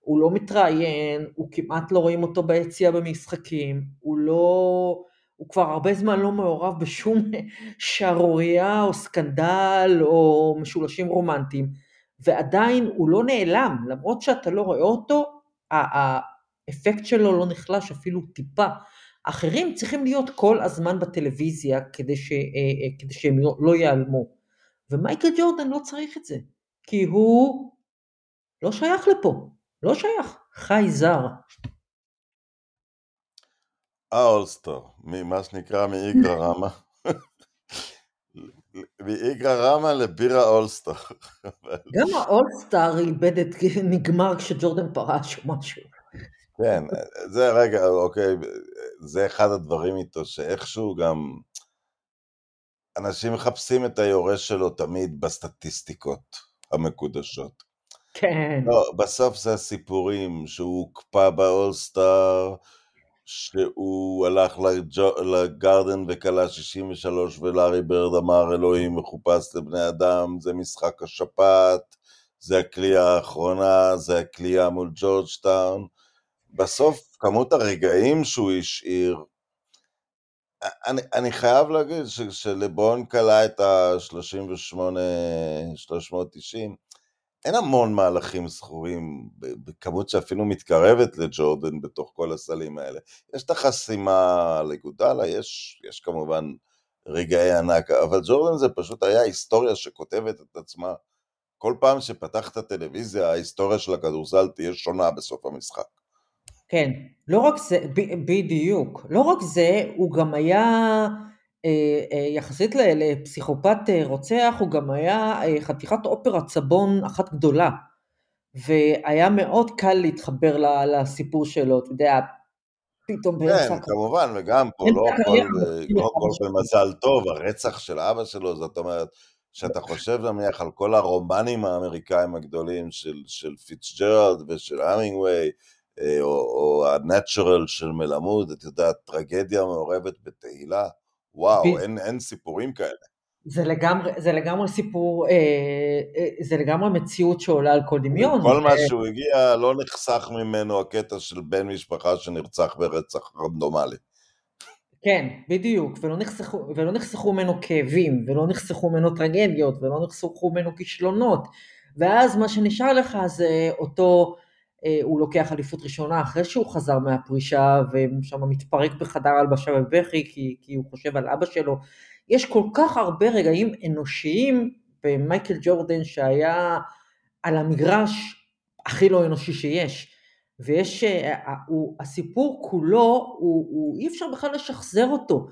הוא לא מתראיין, הוא כמעט לא רואים אותו ביציע במשחקים, הוא לא, הוא כבר הרבה זמן לא מעורב בשום שערורייה או סקנדל או משולשים רומנטיים, ועדיין הוא לא נעלם, למרות שאתה לא רואה אותו, האפקט שלו לא נחלש אפילו טיפה. אחרים צריכים להיות כל הזמן בטלוויזיה כדי, ש, אה, אה, כדי שהם לא, לא ייעלמו. ומייקל ג'ורדן לא צריך את זה, כי הוא לא שייך לפה, לא שייך, חי זר. האולסטר, מה שנקרא מאיגרא רמה. מאיגרא רמה לבירה אולסטר. גם האולסטר איבד את נגמר כשג'ורדן פרש או משהו. כן, זה רגע, אוקיי, זה אחד הדברים איתו, שאיכשהו גם אנשים מחפשים את היורש שלו תמיד בסטטיסטיקות המקודשות. כן. לא, בסוף זה הסיפורים שהוא הוקפא באולסטאר, שהוא הלך לגרדן וכלה 63 ולארי ברד אמר אלוהים מחופש לבני אדם, זה משחק השפעת, זה הכלייה האחרונה, זה הכלייה מול ג'ורג'טאון. בסוף כמות הרגעים שהוא השאיר, אני, אני חייב להגיד שלברון כלה את ה-38, 390, אין המון מהלכים זכורים בכמות שאפילו מתקרבת לג'ורדן בתוך כל הסלים האלה. יש את החסימה לגודלה, יש, יש כמובן רגעי ענק, אבל ג'ורדן זה פשוט היה היסטוריה שכותבת את עצמה. כל פעם שפתחת טלוויזיה, ההיסטוריה של הכדורסל תהיה שונה בסוף המשחק. כן, לא רק זה, בדיוק, לא רק זה, הוא גם היה, אה, אה, יחסית לפסיכופת אה, רוצח, הוא גם היה חתיכת אופרת סבון אחת גדולה. והיה מאוד קל להתחבר לסיפור שלו, אתה יודע, פתאום באמצע... כן, כמובן, וגם פה לא הכל, הכל במזל טוב, הרצח של אבא שלו, זאת אומרת, כשאתה חושב נניח על כל הרומנים האמריקאים הגדולים של, של פיצג'רלד ושל המינגווי, אה, או, או הנטשרל של מלמוד, את יודעת, טרגדיה מעורבת בתהילה, וואו, ב- אין, אין סיפורים כאלה. זה לגמרי, זה לגמרי סיפור, אה, אה, זה לגמרי מציאות שעולה על כל דמיון. כל מה שהוא הגיע, לא נחסך ממנו הקטע של בן משפחה שנרצח ברצח רנדומלי. כן, בדיוק, ולא נחסכו, ולא נחסכו ממנו כאבים, ולא נחסכו ממנו טרגדיות, ולא נחסכו ממנו כישלונות, ואז מה שנשאר לך זה אותו, הוא לוקח אליפות ראשונה אחרי שהוא חזר מהפרישה, ושם מתפרק בחדר הלבשה בבכי, כי, כי הוא חושב על אבא שלו. יש כל כך הרבה רגעים אנושיים במייקל ג'ורדן שהיה על המגרש הכי לא אנושי שיש. ויש, אה, הוא, הסיפור כולו, הוא, הוא, אי אפשר בכלל לשחזר אותו.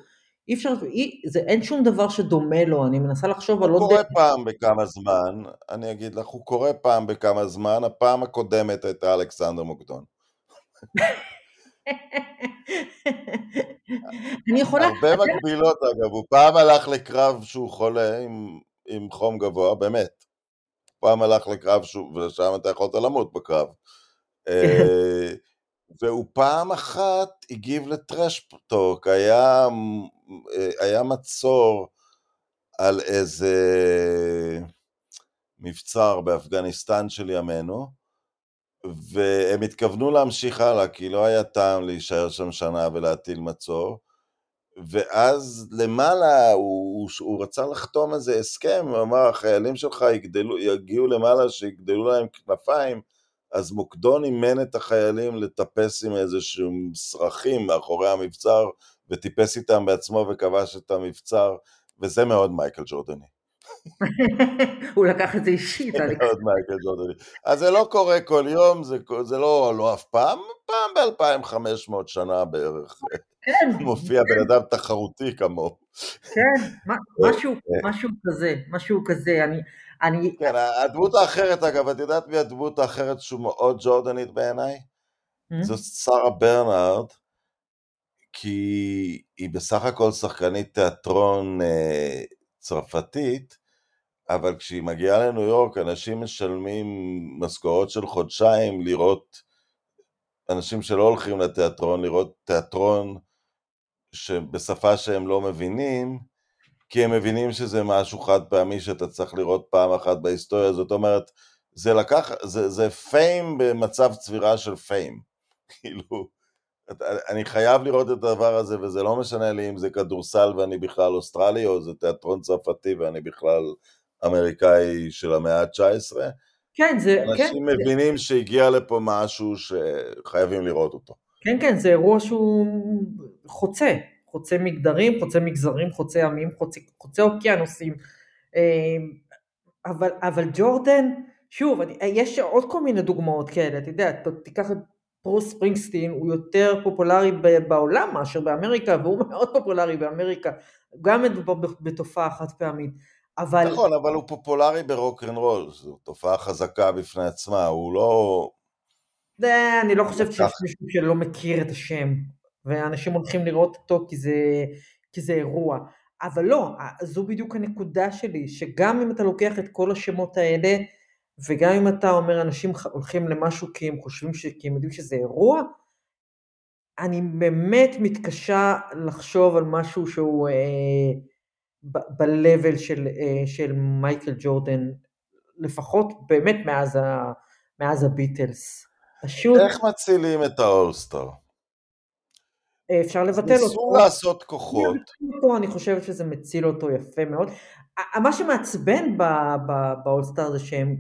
אי אפשר, אי, זה, אין שום דבר שדומה לו, אני מנסה לחשוב על הוא עוד... קורה פעם בכמה זמן, אני אגיד לך, הוא קורה פעם בכמה זמן, הפעם הקודמת הייתה אלכסנדר מוקדון. אני יכולה... הרבה מקבילות אגב, הוא פעם הלך לקרב שהוא חולה עם, עם חום גבוה, באמת. פעם הלך לקרב שהוא, ושם אתה יכולת למות בקרב. אה, והוא פעם אחת הגיב לטרשטוק, היה, היה מצור על איזה מבצר באפגניסטן של ימינו, והם התכוונו להמשיך הלאה, כי לא היה טעם להישאר שם שנה ולהטיל מצור. ואז למעלה הוא, הוא רצה לחתום איזה הסכם, הוא אמר, החיילים שלך יגדלו, יגיעו למעלה שיגדלו להם כנפיים, אז מוקדון אימן את החיילים לטפס עם איזשהם סרחים מאחורי המבצר, וטיפס איתם בעצמו וכבש את המבצר, וזה מאוד מייקל ג'ורדני. הוא לקח את זה אישית. מאוד מייקל ג'ורדני. אז זה לא קורה כל יום, זה, זה לא, לא אף פעם, פעם ב-2500 שנה בערך. כן. מופיע בן אדם תחרותי כמוהו. כן, משהו, משהו כזה, משהו כזה, אני... אני... כן, הדמות האחרת, אגב, את יודעת מי הדמות האחרת שהוא מאוד ג'ורדנית בעיניי? זאת שרה ברנארד, כי היא בסך הכל שחקנית תיאטרון אה, צרפתית, אבל כשהיא מגיעה לניו יורק, אנשים משלמים משכורות של חודשיים לראות, אנשים שלא הולכים לתיאטרון, לראות תיאטרון שבשפה שהם לא מבינים, כי הם מבינים שזה משהו חד פעמי שאתה צריך לראות פעם אחת בהיסטוריה, זאת אומרת, זה לקח, זה, זה פיים במצב צבירה של פיים, כאילו, אני חייב לראות את הדבר הזה, וזה לא משנה לי אם זה כדורסל ואני בכלל אוסטרלי, או זה תיאטרון צרפתי ואני בכלל אמריקאי של המאה ה-19. כן, זה... אנשים כן, מבינים זה... שהגיע לפה משהו שחייבים לראות אותו. כן, כן, זה אירוע שהוא חוצה, חוצה מגדרים, חוצה מגזרים, חוצה עמים, חוצה, חוצה אוקיינוסים. אבל, אבל ג'ורדן, שוב, אני, יש עוד כל מיני דוגמאות כאלה, אתה יודע, תיקח את פרוס ספרינגסטין, הוא יותר פופולרי בעולם מאשר באמריקה, והוא מאוד פופולרי באמריקה, גם מדובר בתופעה חד פעמית. אבל... נכון, אבל הוא פופולרי ברוק אנד רול, זו תופעה חזקה בפני עצמה, הוא לא... זה, אני לא חושבת שיש מישהו שלא מכיר את השם, ואנשים הולכים לראות אותו כי זה, כי זה אירוע. אבל לא, זו בדיוק הנקודה שלי, שגם אם אתה לוקח את כל השמות האלה, וגם אם אתה אומר אנשים הולכים למשהו כי הם חושבים, ש... כי הם יודעים שזה אירוע, אני באמת מתקשה לחשוב על משהו שהוא אה, ב-level של, אה, של מייקל ג'ורדן, לפחות באמת מאז, ה, מאז הביטלס. פשוט... איך מצילים את האולסטאר? אפשר לבטל אותו. ניסו לעשות כוחות. אותו, אני חושבת שזה מציל אותו יפה מאוד. מה שמעצבן באולסטאר זה שהם,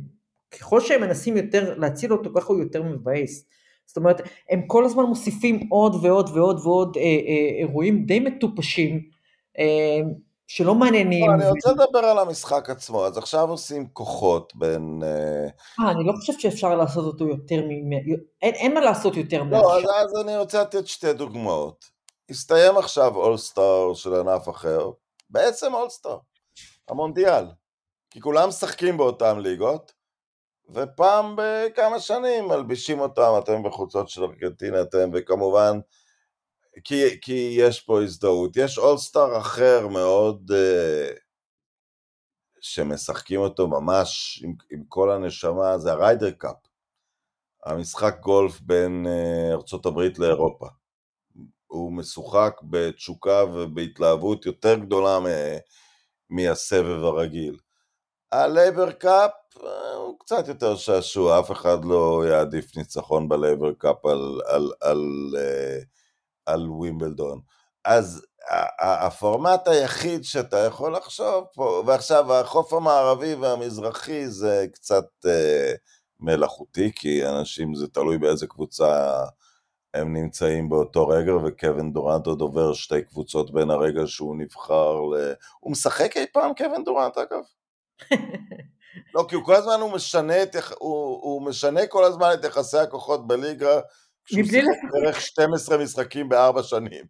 ככל שהם מנסים יותר להציל אותו, ככה הוא יותר מבאס. זאת אומרת, הם כל הזמן מוסיפים עוד ועוד ועוד ועוד אה, אה, אירועים די מטופשים, אה, שלא מעניינים. לא, אני רוצה לדבר על המשחק עצמו, אז עכשיו עושים כוחות בין... אה, אני לא חושבת שאפשר לעשות אותו יותר מ... אין, מה לעשות יותר לא, אז, אז אני רוצה לתת שתי דוגמאות. הסתיים עכשיו אולסטאר של ענף אחר, בעצם אולסטאר, המונדיאל. כי כולם משחקים באותן ליגות, ופעם בכמה שנים מלבישים אותם, אתם בחולצות של ארגנטינה, אתם, וכמובן, כי, כי יש פה הזדהות. יש אולסטאר אחר מאוד, uh, שמשחקים אותו ממש עם, עם כל הנשמה, זה הריידר קאפ, המשחק גולף בין uh, ארצות הברית לאירופה. הוא משוחק בתשוקה ובהתלהבות יותר גדולה מהסבב הרגיל. הלייבר קאפ הוא קצת יותר שעשוע, אף אחד לא יעדיף ניצחון בלייבר קאפ על, על, על, על, על ווימבלדון. אז הפורמט היחיד שאתה יכול לחשוב פה, ועכשיו החוף המערבי והמזרחי זה קצת אה, מלאכותי, כי אנשים, זה תלוי באיזה קבוצה הם נמצאים באותו רגע, וקווין דורנט עוד עובר שתי קבוצות בין הרגע שהוא נבחר ל... הוא משחק אי פעם, קווין דורנט, אגב? לא, כי הוא כל הזמן הוא משנה, את, הוא, הוא משנה כל הזמן את יחסי הכוחות בליגה, כשהוא שיחק בערך 12 משחקים בארבע שנים.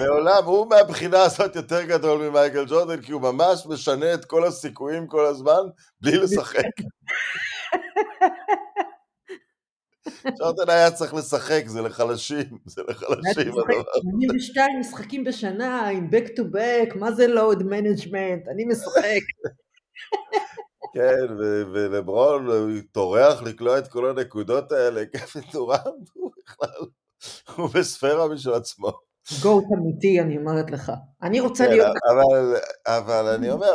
מעולם, הוא מהבחינה הזאת יותר גדול ממייקל ג'ורדן, כי הוא ממש משנה את כל הסיכויים כל הזמן, בלי לשחק. ג'ורדן היה צריך לשחק, זה לחלשים, זה לחלשים הדבר. 82 משחקים בשנה עם back to back, מה זה load management, אני משחק. כן, ולברון טורח לקלוע את כל הנקודות האלה, קפטן טורנט הוא בכלל, הוא בספירה בשביל עצמו. גוט אמיתי, אני אומרת לך. אני רוצה כן, להיות... אבל, אבל אני אומר,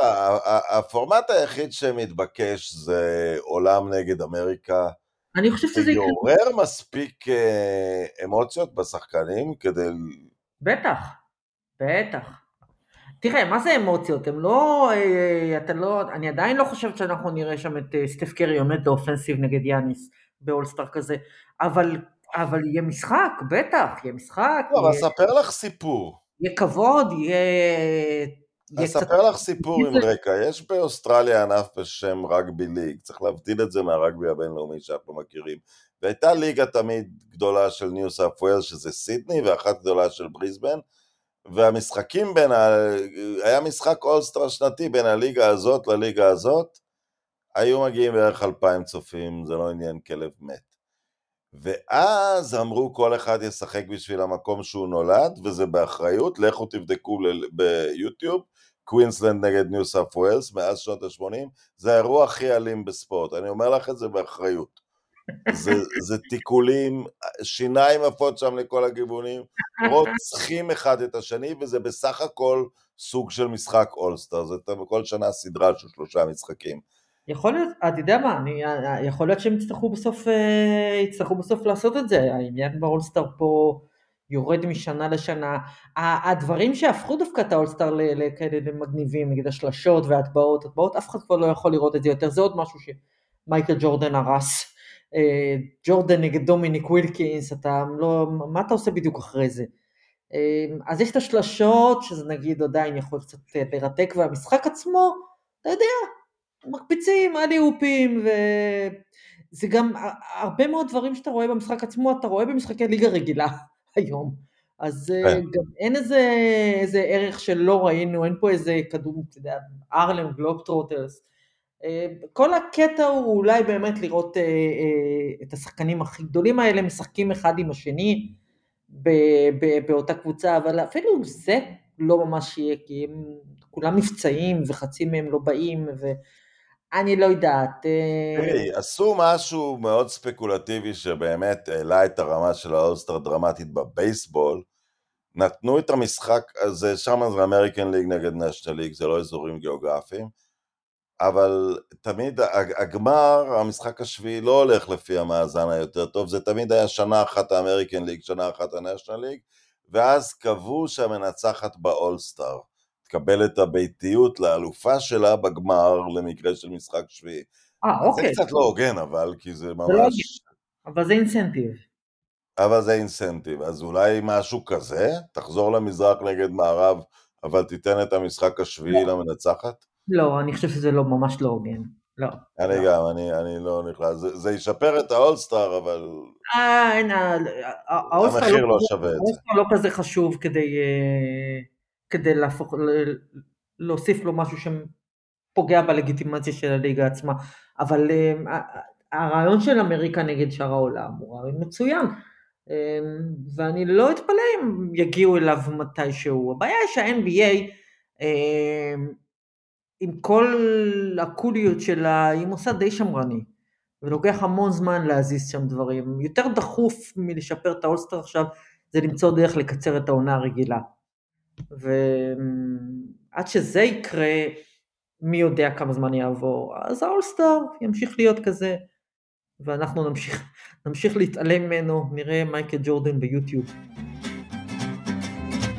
הפורמט היחיד שמתבקש זה עולם נגד אמריקה. אני חושב שזה... יעורר מספיק אה, אמוציות בשחקנים כדי... בטח, בטח. תראה, מה זה אמוציות? הם לא, אה, אתה לא, אני עדיין לא חושבת שאנחנו נראה שם את אה, סטף קרי עומד באופנסיב נגד יאניס באולסטאר כזה, אבל, אבל יהיה משחק, בטח, יהיה משחק. לא, אבל אספר לך סיפור. יהיה כבוד, יהיה... אספר לך סיפור עם רקע, יש באוסטרליה ענף בשם רגבי ליג, צריך להבדיל את זה מהרגבי הבינלאומי שאנחנו מכירים. והייתה ליגה תמיד גדולה של ניו סאות' ווילס, שזה סידני, ואחת גדולה של בריסבן, והמשחקים בין, ה... היה משחק all-star שנתי בין הליגה הזאת לליגה הזאת, היו מגיעים בערך אלפיים צופים, זה לא עניין כלב מת. ואז אמרו כל אחד ישחק בשביל המקום שהוא נולד, וזה באחריות, לכו תבדקו ביוטיוב, קווינסלנד נגד ניו סאות' ווילס מאז שנות ה-80, זה האירוע הכי אלים בספורט, אני אומר לך את זה באחריות. זה, זה תיקולים, שיניים עפות שם לכל הכיוונים, רוצחים אחד את השני, וזה בסך הכל סוג של משחק אולסטאר, זה בכל שנה סדרה של שלושה משחקים. יכול להיות, אתה יודע מה, אני, יכול להיות שהם יצטרכו בסוף, אה, יצטרכו בסוף לעשות את זה, העניין באולסטאר פה יורד משנה לשנה. הדברים שהפכו דווקא את האולסטאר לכאלה למגניבים, נגיד השלשות והטבעות, הטבעות, אף אחד כבר לא יכול לראות את זה יותר, זה עוד משהו שמייקל ג'ורדן הרס. אה, ג'ורדן נגד דומיניק ווילקינס, אתה לא, מה אתה עושה בדיוק אחרי זה? אה, אז יש את השלשות, שזה נגיד עדיין יכול קצת לרתק, והמשחק עצמו, אתה יודע, מקפיצים, אלי-הופים, וזה גם הרבה מאוד דברים שאתה רואה במשחק עצמו, אתה רואה במשחקי ליגה רגילה היום. אז אה, כן. גם אין איזה, איזה ערך שלא ראינו, אין פה איזה כדור, אתה יודע, הארלם, גלובטרוטרס. אה, כל הקטע הוא אולי באמת לראות אה, את השחקנים הכי גדולים האלה משחקים אחד עם השני באותה קבוצה, אבל אפילו זה לא ממש יהיה, כי הם כולם נפצעים וחצי מהם לא באים, ו... אני לא יודעת. אה, תראי, עשו משהו מאוד ספקולטיבי שבאמת העלה את הרמה של ה all-star דרמטית בבייסבול. נתנו את המשחק הזה, שם זה American League נגד National League, זה לא אזורים גיאוגרפיים, אבל תמיד הגמר, המשחק השביעי לא הולך לפי המאזן היותר טוב, זה תמיד היה שנה אחת האמריקן ליג, שנה אחת הנשנל ליג, ואז קבעו שהמנצחת באולסטאר. תקבל את הביתיות לאלופה שלה בגמר למקרה של משחק שביעי. אה, אוקיי. זה קצת לא הוגן אבל, כי זה ממש... זה לא אבל זה אינסנטיב. אבל זה אינסנטיב, אז אולי משהו כזה, תחזור למזרח נגד מערב, אבל תיתן את המשחק השביעי לא. למנצחת? לא, אני חושב שזה לא, ממש לא הוגן. לא. אני לא. גם, אני, אני לא נכנס, זה, זה ישפר את האולסטאר, אבל... אה, אין, המחיר לא, לא. האולסטאר לא כזה חשוב כדי... אה, כדי להפוך, להוסיף לו משהו שפוגע בלגיטימציה של הליגה עצמה. אבל אה, הרעיון של אמריקה נגד שאר העולם הוא רעיון מצוין. אה, ואני לא אתפלא אם יגיעו אליו מתישהו. הבעיה היא שה-NBA, עם כל הקוליות שלה, היא מוסד די שמרני. ולוקח המון זמן להזיז שם דברים. יותר דחוף מלשפר את האולסטר עכשיו, זה למצוא דרך לקצר את העונה הרגילה. ועד שזה יקרה, מי יודע כמה זמן יעבור. אז האולסטאר ימשיך להיות כזה, ואנחנו נמשיך, נמשיך להתעלם ממנו, נראה מייקל ג'ורדן ביוטיוב.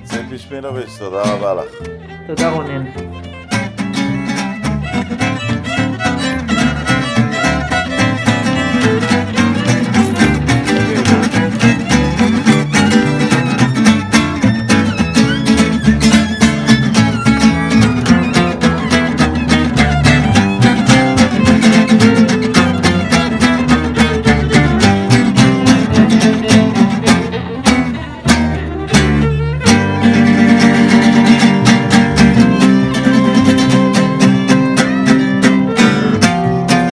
ציפי שמינוביץ', תודה רבה לך. תודה רונן. Thank you